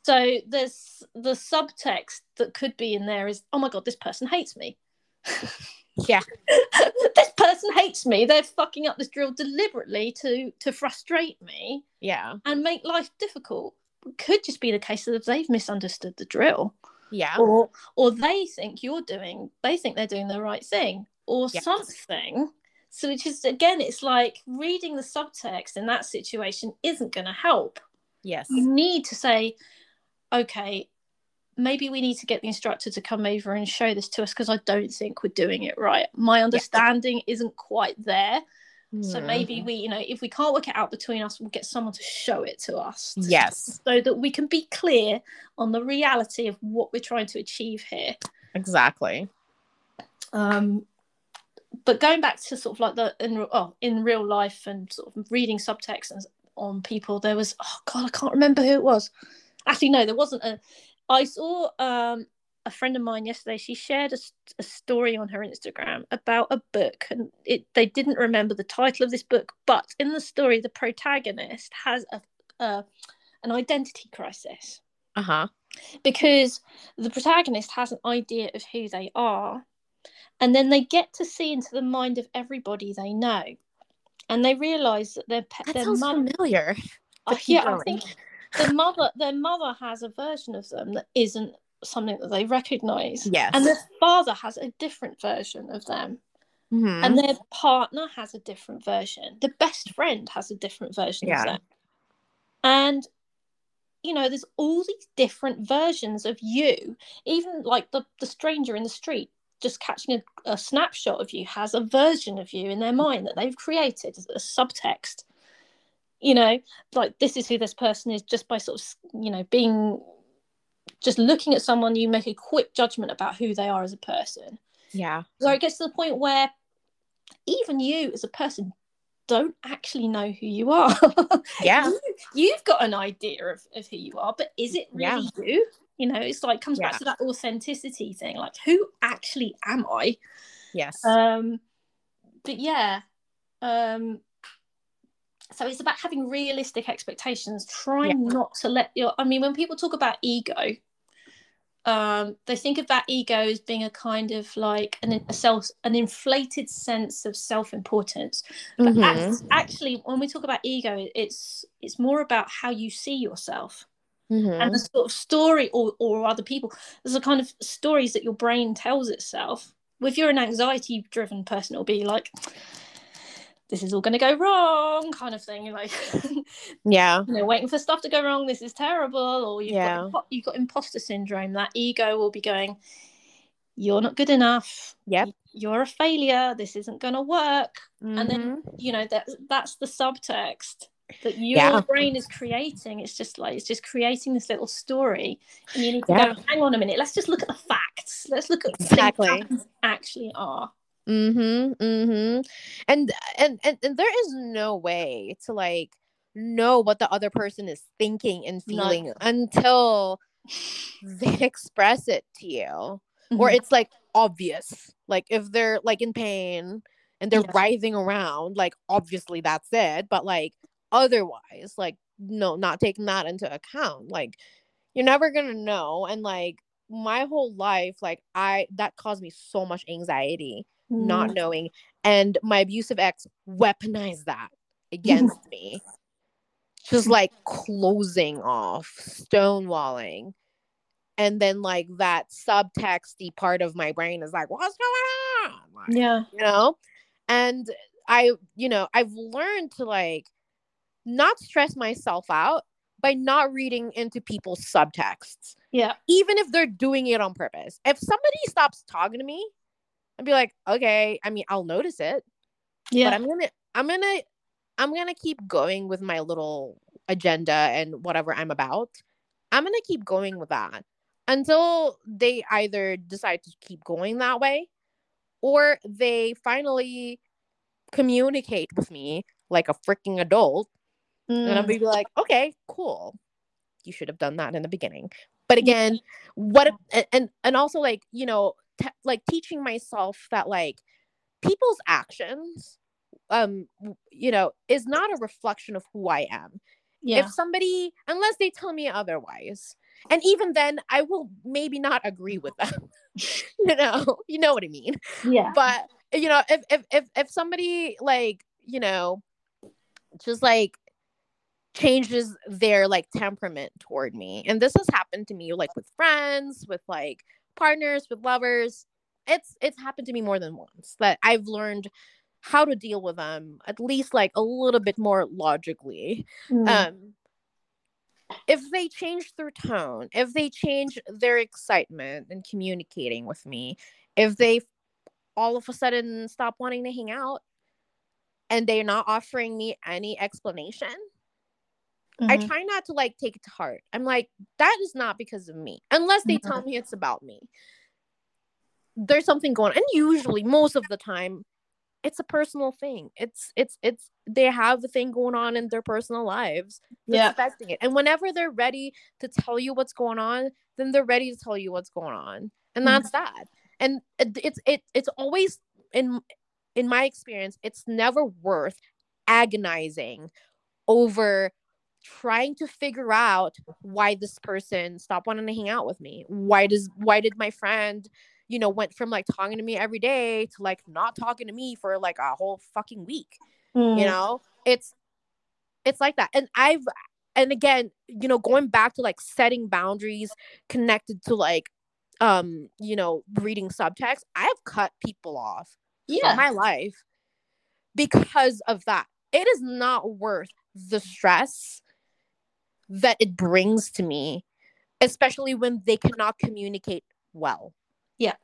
A: So there's the subtext that could be in there is, oh my god, this person hates me.
B: yeah.
A: this person hates me. They're fucking up this drill deliberately to to frustrate me.
B: Yeah.
A: And make life difficult. It could just be the case that they've misunderstood the drill.
B: Yeah.
A: Or or they think you're doing they think they're doing the right thing. Or yes. something. So which is again, it's like reading the subtext in that situation isn't gonna help.
B: Yes.
A: You need to say, okay, maybe we need to get the instructor to come over and show this to us because I don't think we're doing it right. My understanding yes. isn't quite there. So maybe we, you know, if we can't work it out between us, we'll get someone to show it to us. To,
B: yes.
A: So that we can be clear on the reality of what we're trying to achieve here.
B: Exactly.
A: Um but going back to sort of like the in oh in real life and sort of reading subtext and on people, there was oh god, I can't remember who it was. Actually, no, there wasn't a. I saw um a friend of mine yesterday she shared a, a, story on her instagram about a book and it they didn't remember the title of this book but in the story the protagonist has a, a an identity crisis.
B: Uh-huh.
A: Because the protagonist has an idea of who they are and then they get to see into the mind of everybody they know. And they realize that their
B: pet their mother familiar.
A: Uh, yeah i think the mother their mother has a version of them that isn't something that they recognize.
B: Yes.
A: And their father has a different version of them.
B: Mm-hmm.
A: And their partner has a different version. The best friend has a different version yeah. of them. And you know, there's all these different versions of you. Even like the, the stranger in the street just catching a, a snapshot of you has a version of you in their mind that they've created as a subtext you know like this is who this person is just by sort of you know being just looking at someone, you make a quick judgment about who they are as a person.
B: Yeah.
A: So it gets to the point where even you as a person don't actually know who you are.
B: Yeah.
A: you, have got an idea of, of who you are, but is it really yeah. you? You know, it's like comes yeah. back to that authenticity thing. Like, who actually am I?
B: Yes.
A: Um, but yeah. Um, so it's about having realistic expectations trying yeah. not to let your i mean when people talk about ego um, they think of that ego as being a kind of like an a self an inflated sense of self-importance but mm-hmm. actually when we talk about ego it's it's more about how you see yourself
B: mm-hmm.
A: and the sort of story or, or other people there's a kind of stories that your brain tells itself if you're an anxiety driven person it'll be like this is all going to go wrong kind of thing like
B: yeah
A: you know waiting for stuff to go wrong this is terrible or you've yeah. got you've got imposter syndrome that ego will be going you're not good enough
B: yep
A: you're a failure this isn't going to work mm-hmm. and then mm-hmm. you know that that's the subtext that your yeah. brain is creating it's just like it's just creating this little story and you need to yeah. go hang on a minute let's just look at the facts let's look at
B: exactly what
A: actually are
B: Mm-hmm. Mm-hmm. And, and and and there is no way to like know what the other person is thinking and feeling until they express it to you. Mm-hmm. Or it's like obvious. Like if they're like in pain and they're yeah. writhing around, like obviously that's it. But like otherwise, like no, not taking that into account. Like you're never gonna know. And like my whole life, like I that caused me so much anxiety mm. not knowing. And my abusive ex weaponized that against me. Just like closing off, stonewalling. And then like that subtexty part of my brain is like, what's going on? Like,
A: yeah.
B: You know? And I, you know, I've learned to like not stress myself out by not reading into people's subtexts.
A: Yeah.
B: Even if they're doing it on purpose. If somebody stops talking to me and be like, okay, I mean, I'll notice it. Yeah. But I'm gonna I'm gonna I'm gonna keep going with my little agenda and whatever I'm about. I'm gonna keep going with that until they either decide to keep going that way or they finally communicate with me like a freaking adult. Mm. And I'll be like, okay, cool. You should have done that in the beginning. But again, what if, and and also like, you know, te- like teaching myself that like people's actions um you know is not a reflection of who I am. Yeah. If somebody unless they tell me otherwise. And even then I will maybe not agree with them. you know, you know what I mean?
A: Yeah.
B: But you know, if if if if somebody like, you know, just like changes their like temperament toward me and this has happened to me like with friends with like partners, with lovers. It's it's happened to me more than once that I've learned how to deal with them at least like a little bit more logically. Mm. Um if they change their tone, if they change their excitement in communicating with me, if they all of a sudden stop wanting to hang out and they're not offering me any explanation, Mm-hmm. I try not to like take it to heart. I'm like, that is not because of me, unless they mm-hmm. tell me it's about me. There's something going on. And usually, most of the time, it's a personal thing. It's it's it's they have a thing going on in their personal lives
A: yeah.
B: affecting it. And whenever they're ready to tell you what's going on, then they're ready to tell you what's going on. And mm-hmm. that's mm-hmm. that. And it, it's it it's always in in my experience, it's never worth agonizing over trying to figure out why this person stopped wanting to hang out with me. Why does why did my friend you know, went from like talking to me every day to like not talking to me for like a whole fucking week. Mm. You know, it's it's like that. And I've and again, you know, going back to like setting boundaries connected to like um, you know, reading subtext, I have cut people off yeah. my life because of that. It is not worth the stress that it brings to me, especially when they cannot communicate well.
A: Yeah.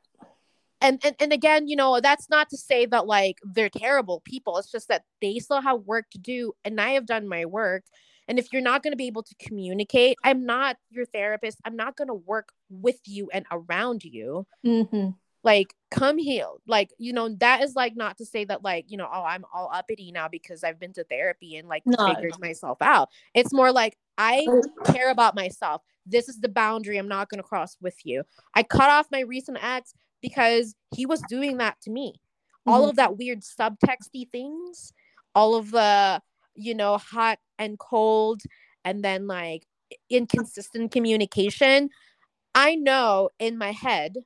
B: And, and and again, you know, that's not to say that like they're terrible people. It's just that they still have work to do and I have done my work. And if you're not going to be able to communicate, I'm not your therapist. I'm not going to work with you and around you.
A: Mm-hmm.
B: Like, come healed. Like, you know, that is like not to say that, like, you know, oh, I'm all uppity now because I've been to therapy and like no. figured myself out. It's more like I care about myself. This is the boundary I'm not going to cross with you. I cut off my recent ex because he was doing that to me. Mm-hmm. All of that weird subtexty things, all of the, you know, hot and cold, and then like inconsistent communication. I know in my head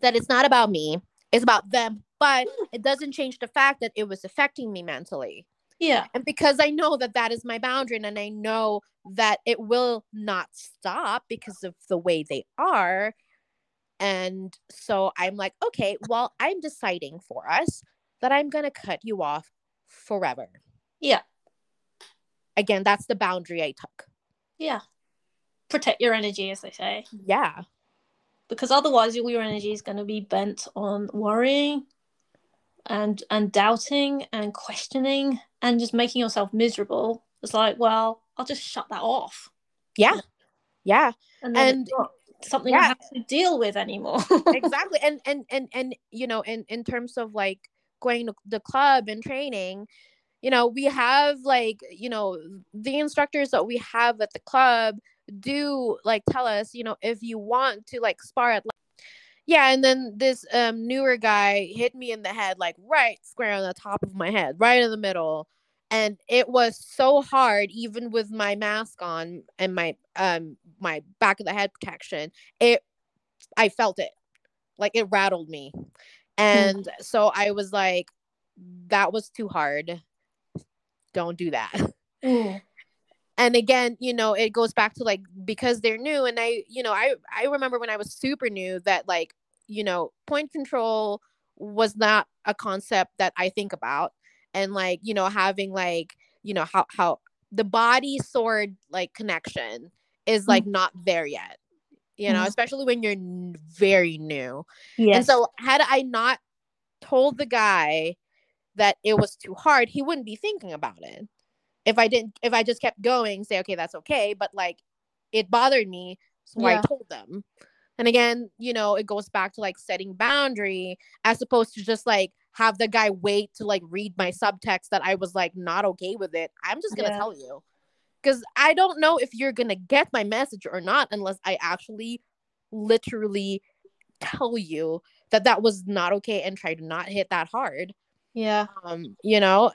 B: that it's not about me, it's about them, but it doesn't change the fact that it was affecting me mentally.
A: Yeah.
B: And because I know that that is my boundary and I know that it will not stop because of the way they are. And so I'm like, okay, well, I'm deciding for us that I'm going to cut you off forever.
A: Yeah.
B: Again, that's the boundary I took.
A: Yeah. Protect your energy, as they say.
B: Yeah.
A: Because otherwise, your energy is going to be bent on worrying and and doubting and questioning and just making yourself miserable. It's like well i'll just shut that off.
B: Yeah. Yeah.
A: And, and something yeah. i have to deal with anymore.
B: Exactly. And and and and you know in in terms of like going to the club and training you know we have like you know the instructors that we have at the club do like tell us you know if you want to like spar at yeah and then this um newer guy hit me in the head like right square on the top of my head right in the middle and it was so hard even with my mask on and my um my back of the head protection it i felt it like it rattled me hmm. and mm. so i was like that was too hard don't do that
A: mm.
B: And again you know it goes back to like because they're new and i you know i i remember when i was super new that like you know, point control was not a concept that I think about. And like, you know, having like, you know, how how the body sword like connection is like mm-hmm. not there yet. You know, mm-hmm. especially when you're n- very new. Yes. And so had I not told the guy that it was too hard, he wouldn't be thinking about it. If I didn't if I just kept going, say, okay, that's okay. But like it bothered me. So yeah. I told them. And again, you know, it goes back to like setting boundary as opposed to just like have the guy wait to like read my subtext that I was like not okay with it. I'm just gonna yeah. tell you. Cause I don't know if you're gonna get my message or not unless I actually literally tell you that that was not okay and try to not hit that hard.
A: Yeah.
B: Um, you know,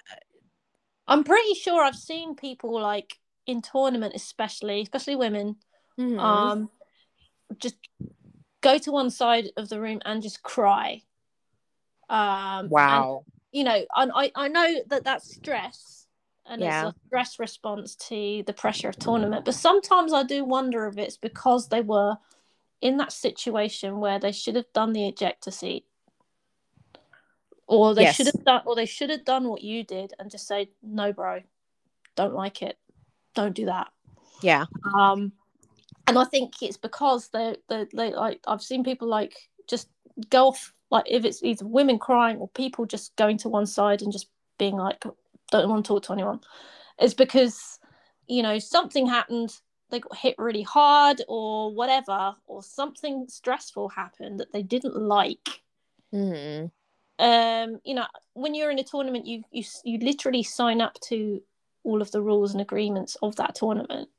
A: I'm pretty sure I've seen people like in tournament, especially, especially women, mm-hmm. um, just go to one side of the room and just cry. Um,
B: wow.
A: And, you know, and I, I know that that's stress and yeah. it's a stress response to the pressure of tournament. But sometimes I do wonder if it's because they were in that situation where they should have done the ejector seat. Or they yes. should have done or they should have done what you did and just say, No, bro, don't like it. Don't do that.
B: Yeah.
A: Um and I think it's because they they like I've seen people like just go off like if it's either women crying or people just going to one side and just being like don't want to talk to anyone. It's because you know something happened they got hit really hard or whatever or something stressful happened that they didn't like
B: mm-hmm.
A: Um, you know, when you're in a tournament, you you you literally sign up to all of the rules and agreements of that tournament.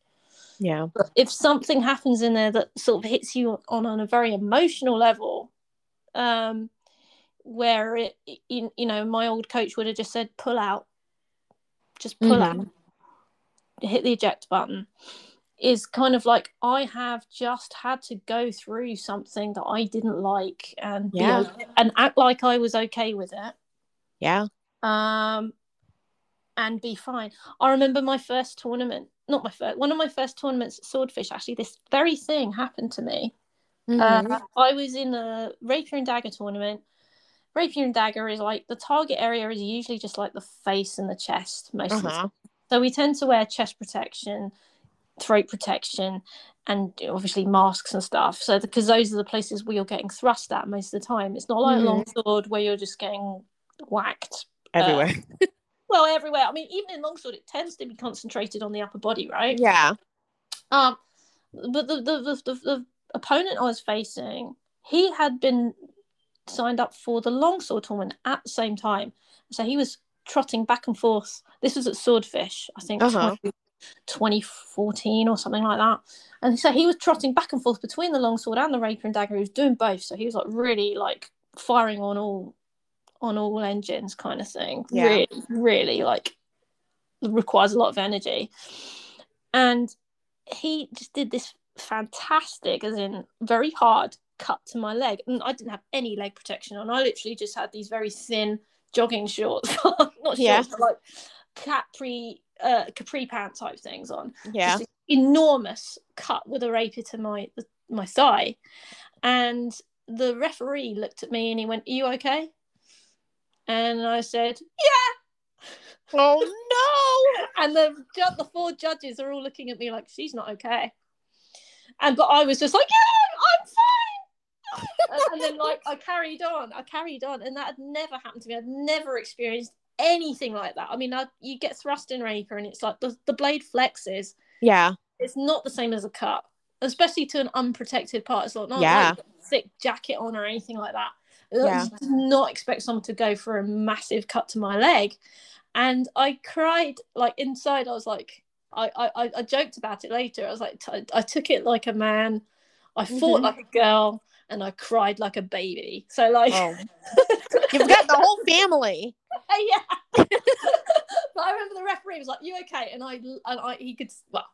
B: Yeah.
A: But if something happens in there that sort of hits you on on a very emotional level, um, where it you, you know my old coach would have just said pull out, just pull mm-hmm. out, hit the eject button is kind of like I have just had to go through something that I didn't like and yeah. be, and act like I was okay with it.
B: Yeah.
A: Um and be fine. I remember my first tournament, not my first, one of my first tournaments at Swordfish. Actually, this very thing happened to me. Mm-hmm. Uh, I was in a rapier and dagger tournament. Rapier and dagger is like the target area is usually just like the face and the chest most uh-huh. of the time. So we tend to wear chest protection throat protection and obviously masks and stuff. So because those are the places where you're getting thrust at most of the time. It's not like mm-hmm. a longsword where you're just getting whacked
B: uh, everywhere.
A: Uh, well, everywhere. I mean, even in longsword, it tends to be concentrated on the upper body, right?
B: Yeah.
A: Um, but the the, the, the, the opponent I was facing, he had been signed up for the longsword tournament at the same time, so he was trotting back and forth. This was at Swordfish, I think, uh-huh. 2014 or something like that. And so he was trotting back and forth between the longsword and the rapier and dagger. He was doing both, so he was like really like firing on all on all engines, kind of thing. Yeah. Really, really like requires a lot of energy. And he just did this fantastic, as in very hard cut to my leg, and I didn't have any leg protection on. I literally just had these very thin jogging shorts, not shorts, yeah. but like capri uh, capri pant type things on.
B: Yeah.
A: enormous cut with a rapier to my my thigh, and the referee looked at me and he went, "Are you okay?" And I said, "Yeah."
B: Oh no!
A: and the the four judges are all looking at me like she's not okay. And but I was just like, "Yeah, I'm fine." and, and then like I carried on, I carried on, and that had never happened to me. I'd never experienced anything like that. I mean, I, you get thrust in rapier and it's like the, the blade flexes.
B: Yeah.
A: It's not the same as a cut, especially to an unprotected part. It's not, not
B: yeah.
A: like thick jacket on or anything like that. Yeah. I did not expect someone to go for a massive cut to my leg. And I cried like inside. I was like, I, I, I joked about it later. I was like, I took it like a man. I fought mm-hmm. like a girl and I cried like a baby. So like, oh.
B: you've got the whole family.
A: yeah. but I remember the referee was like, "You okay?" And I, and I, he could. Well,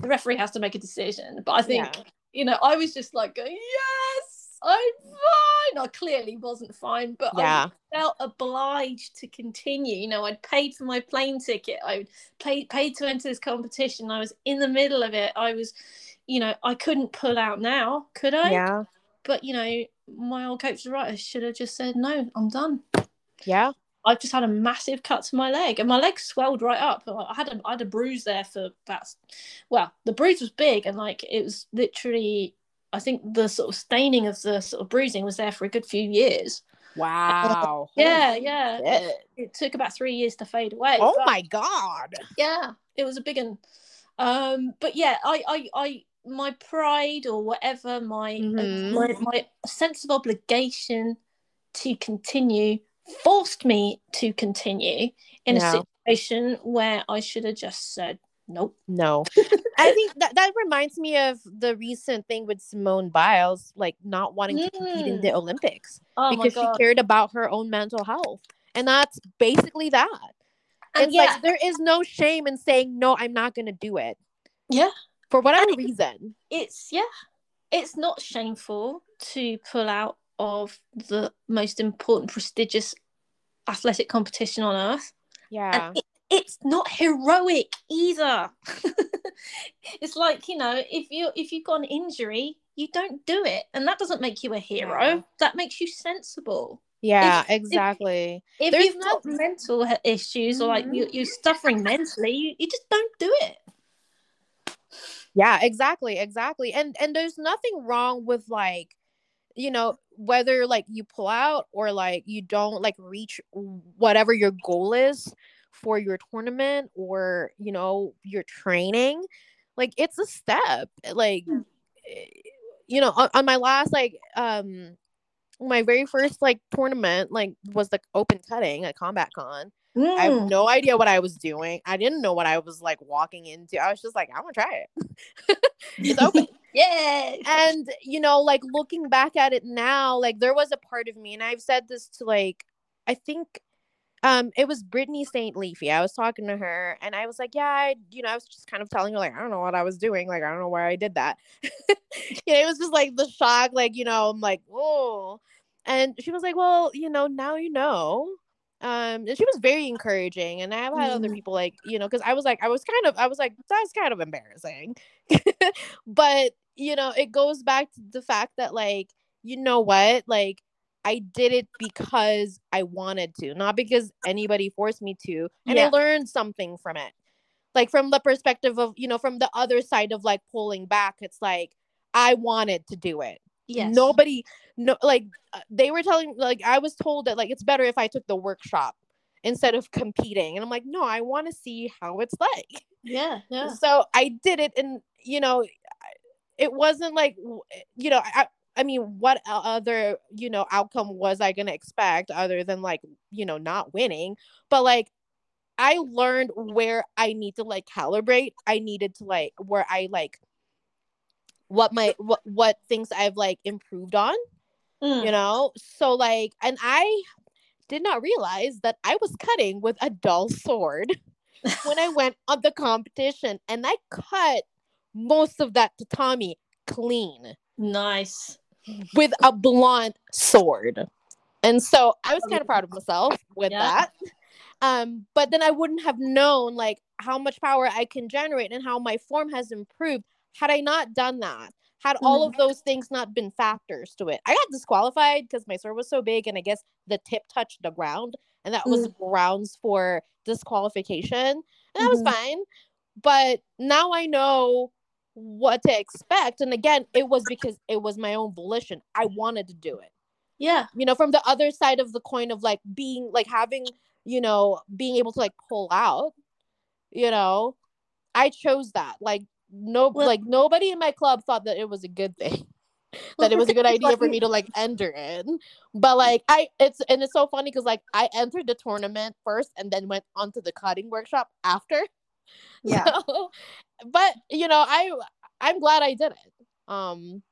A: the referee has to make a decision, but I think yeah. you know, I was just like, going, "Yes, I'm fine." I clearly wasn't fine, but yeah. I felt obliged to continue. You know, I'd paid for my plane ticket. I paid paid to enter this competition. I was in the middle of it. I was, you know, I couldn't pull out now, could I?
B: Yeah.
A: But you know, my old coach was right. I should have just said no. I'm done.
B: Yeah.
A: I've just had a massive cut to my leg, and my leg swelled right up. I had a I had a bruise there for that. Well, the bruise was big, and like it was literally. I think the sort of staining of the sort of bruising was there for a good few years.
B: Wow.
A: Yeah, yeah. It, it, took about three years to fade away.
B: Oh my god.
A: Yeah, it was a big one. Um, but yeah, I, I, I, my pride or whatever, my, mm-hmm. my, my sense of obligation to continue forced me to continue in a situation where I should have just said nope.
B: No. I think that that reminds me of the recent thing with Simone Biles, like not wanting mm. to compete in the mm. Olympics oh because she cared about her own mental health. And that's basically that. And it's yeah. like there is no shame in saying no, I'm not gonna do it.
A: Yeah.
B: For whatever reason.
A: It's yeah. It's not shameful to pull out of the most important, prestigious athletic competition on earth.
B: Yeah.
A: It, it's not heroic either. it's like, you know, if you if you've got an injury, you don't do it. And that doesn't make you a hero. Yeah. That makes you sensible.
B: Yeah, if, exactly.
A: If, if you've got mental issues or like you, mm-hmm. you're suffering mentally, you, you just don't do it
B: yeah exactly exactly and and there's nothing wrong with like you know whether like you pull out or like you don't like reach whatever your goal is for your tournament or you know your training like it's a step like eh, you know on, on my last like um my very first like tournament like was the open cutting at Combat Con. Mm. I have mm. no idea what I was doing. I didn't know what I was like walking into. I was just like, I'm gonna try it. it's open.
A: Yeah.
B: And you know, like looking back at it now, like there was a part of me, and I've said this to like, I think um it was Brittany St. Leafy. I was talking to her and I was like, Yeah, I, you know, I was just kind of telling her, like, I don't know what I was doing. Like, I don't know why I did that. you know, it was just like the shock, like, you know, I'm like, oh. And she was like, Well, you know, now you know. Um, and she was very encouraging. And I've had mm. other people like, you know, because I was like, I was kind of, I was like, that's kind of embarrassing. but, you know, it goes back to the fact that, like, you know what? Like, I did it because I wanted to, not because anybody forced me to. And yeah. I learned something from it. Like from the perspective of, you know, from the other side of like pulling back, it's like I wanted to do it. Yes. Nobody no like uh, they were telling like I was told that like it's better if I took the workshop instead of competing. And I'm like, "No, I want to see how it's like."
A: Yeah, yeah.
B: So I did it and you know, it wasn't like you know, I I mean, what other, you know, outcome was I going to expect other than like, you know, not winning? But like, I learned where I need to like calibrate. I needed to like, where I like, what my, what, what things I've like improved on, mm. you know? So like, and I did not realize that I was cutting with a dull sword when I went on the competition and I cut most of that tatami clean.
A: Nice
B: with a blunt sword. And so I was kind of proud of myself with yeah. that. Um, but then I wouldn't have known like how much power I can generate and how my form has improved had I not done that. Had mm-hmm. all of those things not been factors to it. I got disqualified because my sword was so big and I guess the tip touched the ground and that was mm-hmm. grounds for disqualification. And that mm-hmm. was fine. But now I know what to expect. And again, it was because it was my own volition. I wanted to do it.
A: Yeah.
B: You know, from the other side of the coin of like being like having, you know, being able to like pull out, you know, I chose that. Like no well, like nobody in my club thought that it was a good thing. that it was a good idea for me to like enter in. But like I it's and it's so funny because like I entered the tournament first and then went onto the cutting workshop after.
A: Yeah. So,
B: but you know, I I'm glad I did it. Um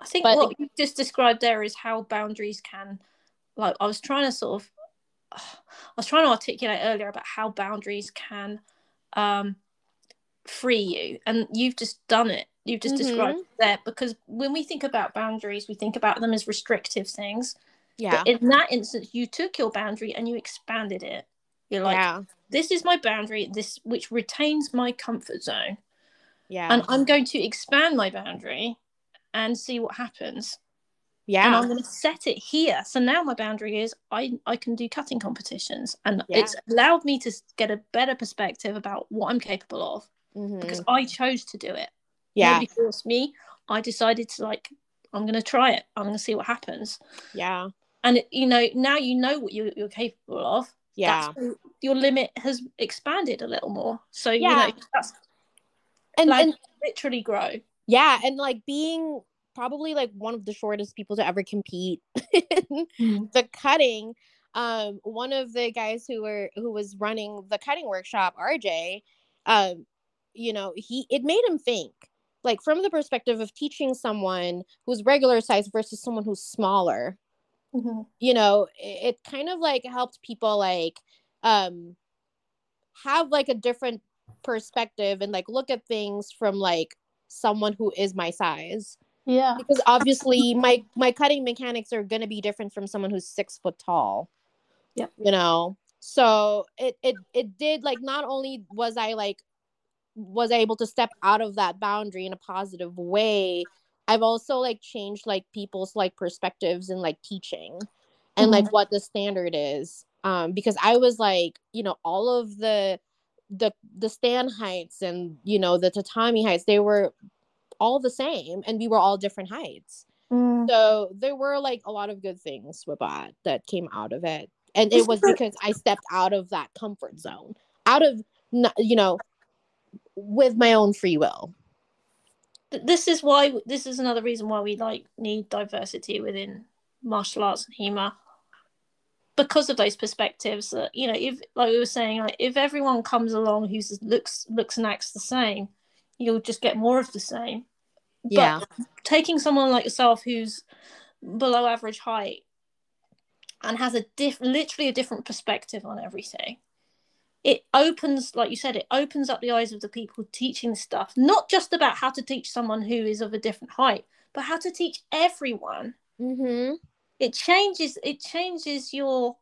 A: I think but, what you just described there is how boundaries can like I was trying to sort of I was trying to articulate earlier about how boundaries can um free you. And you've just done it. You've just mm-hmm. described that because when we think about boundaries we think about them as restrictive things.
B: Yeah.
A: but in that instance you took your boundary and you expanded it. You're like yeah this is my boundary this which retains my comfort zone.
B: Yeah.
A: And i'm going to expand my boundary and see what happens.
B: Yeah.
A: And i'm going to set it here. So now my boundary is i i can do cutting competitions. And yeah. it's allowed me to get a better perspective about what i'm capable of mm-hmm. because i chose to do it.
B: Yeah.
A: Nobody forced me. I decided to like i'm going to try it. I'm going to see what happens.
B: Yeah.
A: And it, you know now you know what you, you're capable of.
B: Yeah
A: your limit has expanded a little more so yeah. you know that's and, like, and literally grow
B: yeah and like being probably like one of the shortest people to ever compete mm-hmm. the cutting um one of the guys who were who was running the cutting workshop rj um you know he it made him think like from the perspective of teaching someone who's regular size versus someone who's smaller mm-hmm. you know it, it kind of like helped people like um have like a different perspective and like look at things from like someone who is my size.
A: Yeah.
B: Because obviously my my cutting mechanics are going to be different from someone who's six foot tall.
A: Yeah
B: you know? So it it it did like not only was i like was I able to step out of that boundary in a positive way I've also like changed like people's like perspectives and like teaching and mm-hmm. like what the standard is. Um, because I was like, you know, all of the the the stand heights and you know the tatami heights, they were all the same and we were all different heights. Mm. So there were like a lot of good things with that that came out of it. And it was because I stepped out of that comfort zone, out of you know, with my own free will
A: this is why this is another reason why we like need diversity within martial arts and HEMA because of those perspectives that you know if like we were saying like if everyone comes along who looks looks and acts the same you'll just get more of the same.
B: Yeah.
A: but taking someone like yourself who's below average height and has a diff literally a different perspective on everything it opens like you said it opens up the eyes of the people teaching stuff. Not just about how to teach someone who is of a different height but how to teach everyone
B: mm-hmm.
A: It changes it changes your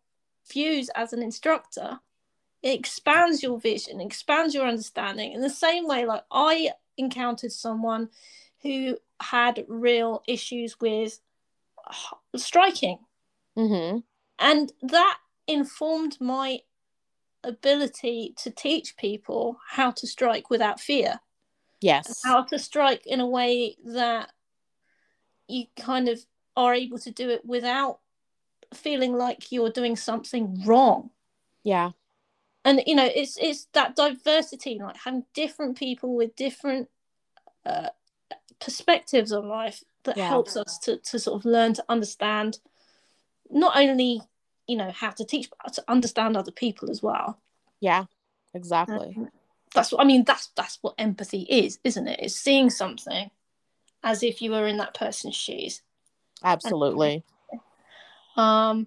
A: views as an instructor. It expands your vision expands your understanding. In the same way like i encountered someone who had real issues with striking.
B: Mm-hmm.
A: and that informed my ability to teach people how to strike without fear.
B: Yes.
A: How to strike in a way that you kind of are able to do it without feeling like you're doing something wrong.
B: Yeah.
A: And you know it's it's that diversity like having different people with different uh, perspectives on life that yeah. helps us to, to sort of learn to understand not only you know how to teach but to understand other people as well.
B: Yeah exactly. Um,
A: that's what i mean that's that's what empathy is isn't it? It's seeing something as if you were in that person's shoes
B: absolutely
A: um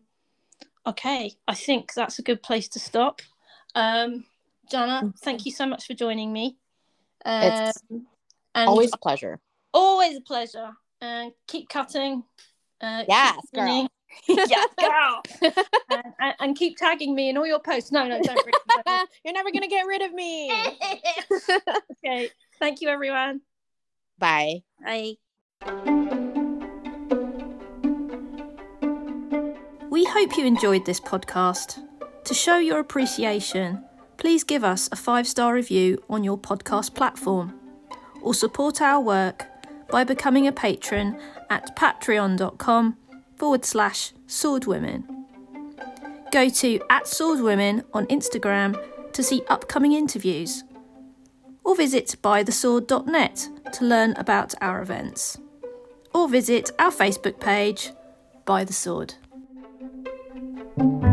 A: okay i think that's a good place to stop um jana mm. thank you so much for joining me
B: um, it's always a pleasure
A: always a pleasure and keep cutting
B: uh, yes girl
A: yeah, girl. and, and, keep tagging me in all your posts. No, no, don't.
B: don't. You're never gonna get rid of me.
A: okay. Thank you, everyone.
B: Bye.
A: Bye. We hope you enjoyed this podcast. To show your appreciation, please give us a five star review on your podcast platform or support our work by becoming a patron at patreon.com forward slash swordwomen. Go to at swordwomen on Instagram to see upcoming interviews, or visit bythesword.net to learn about our events, or visit our Facebook page, By the Sword. Thank you.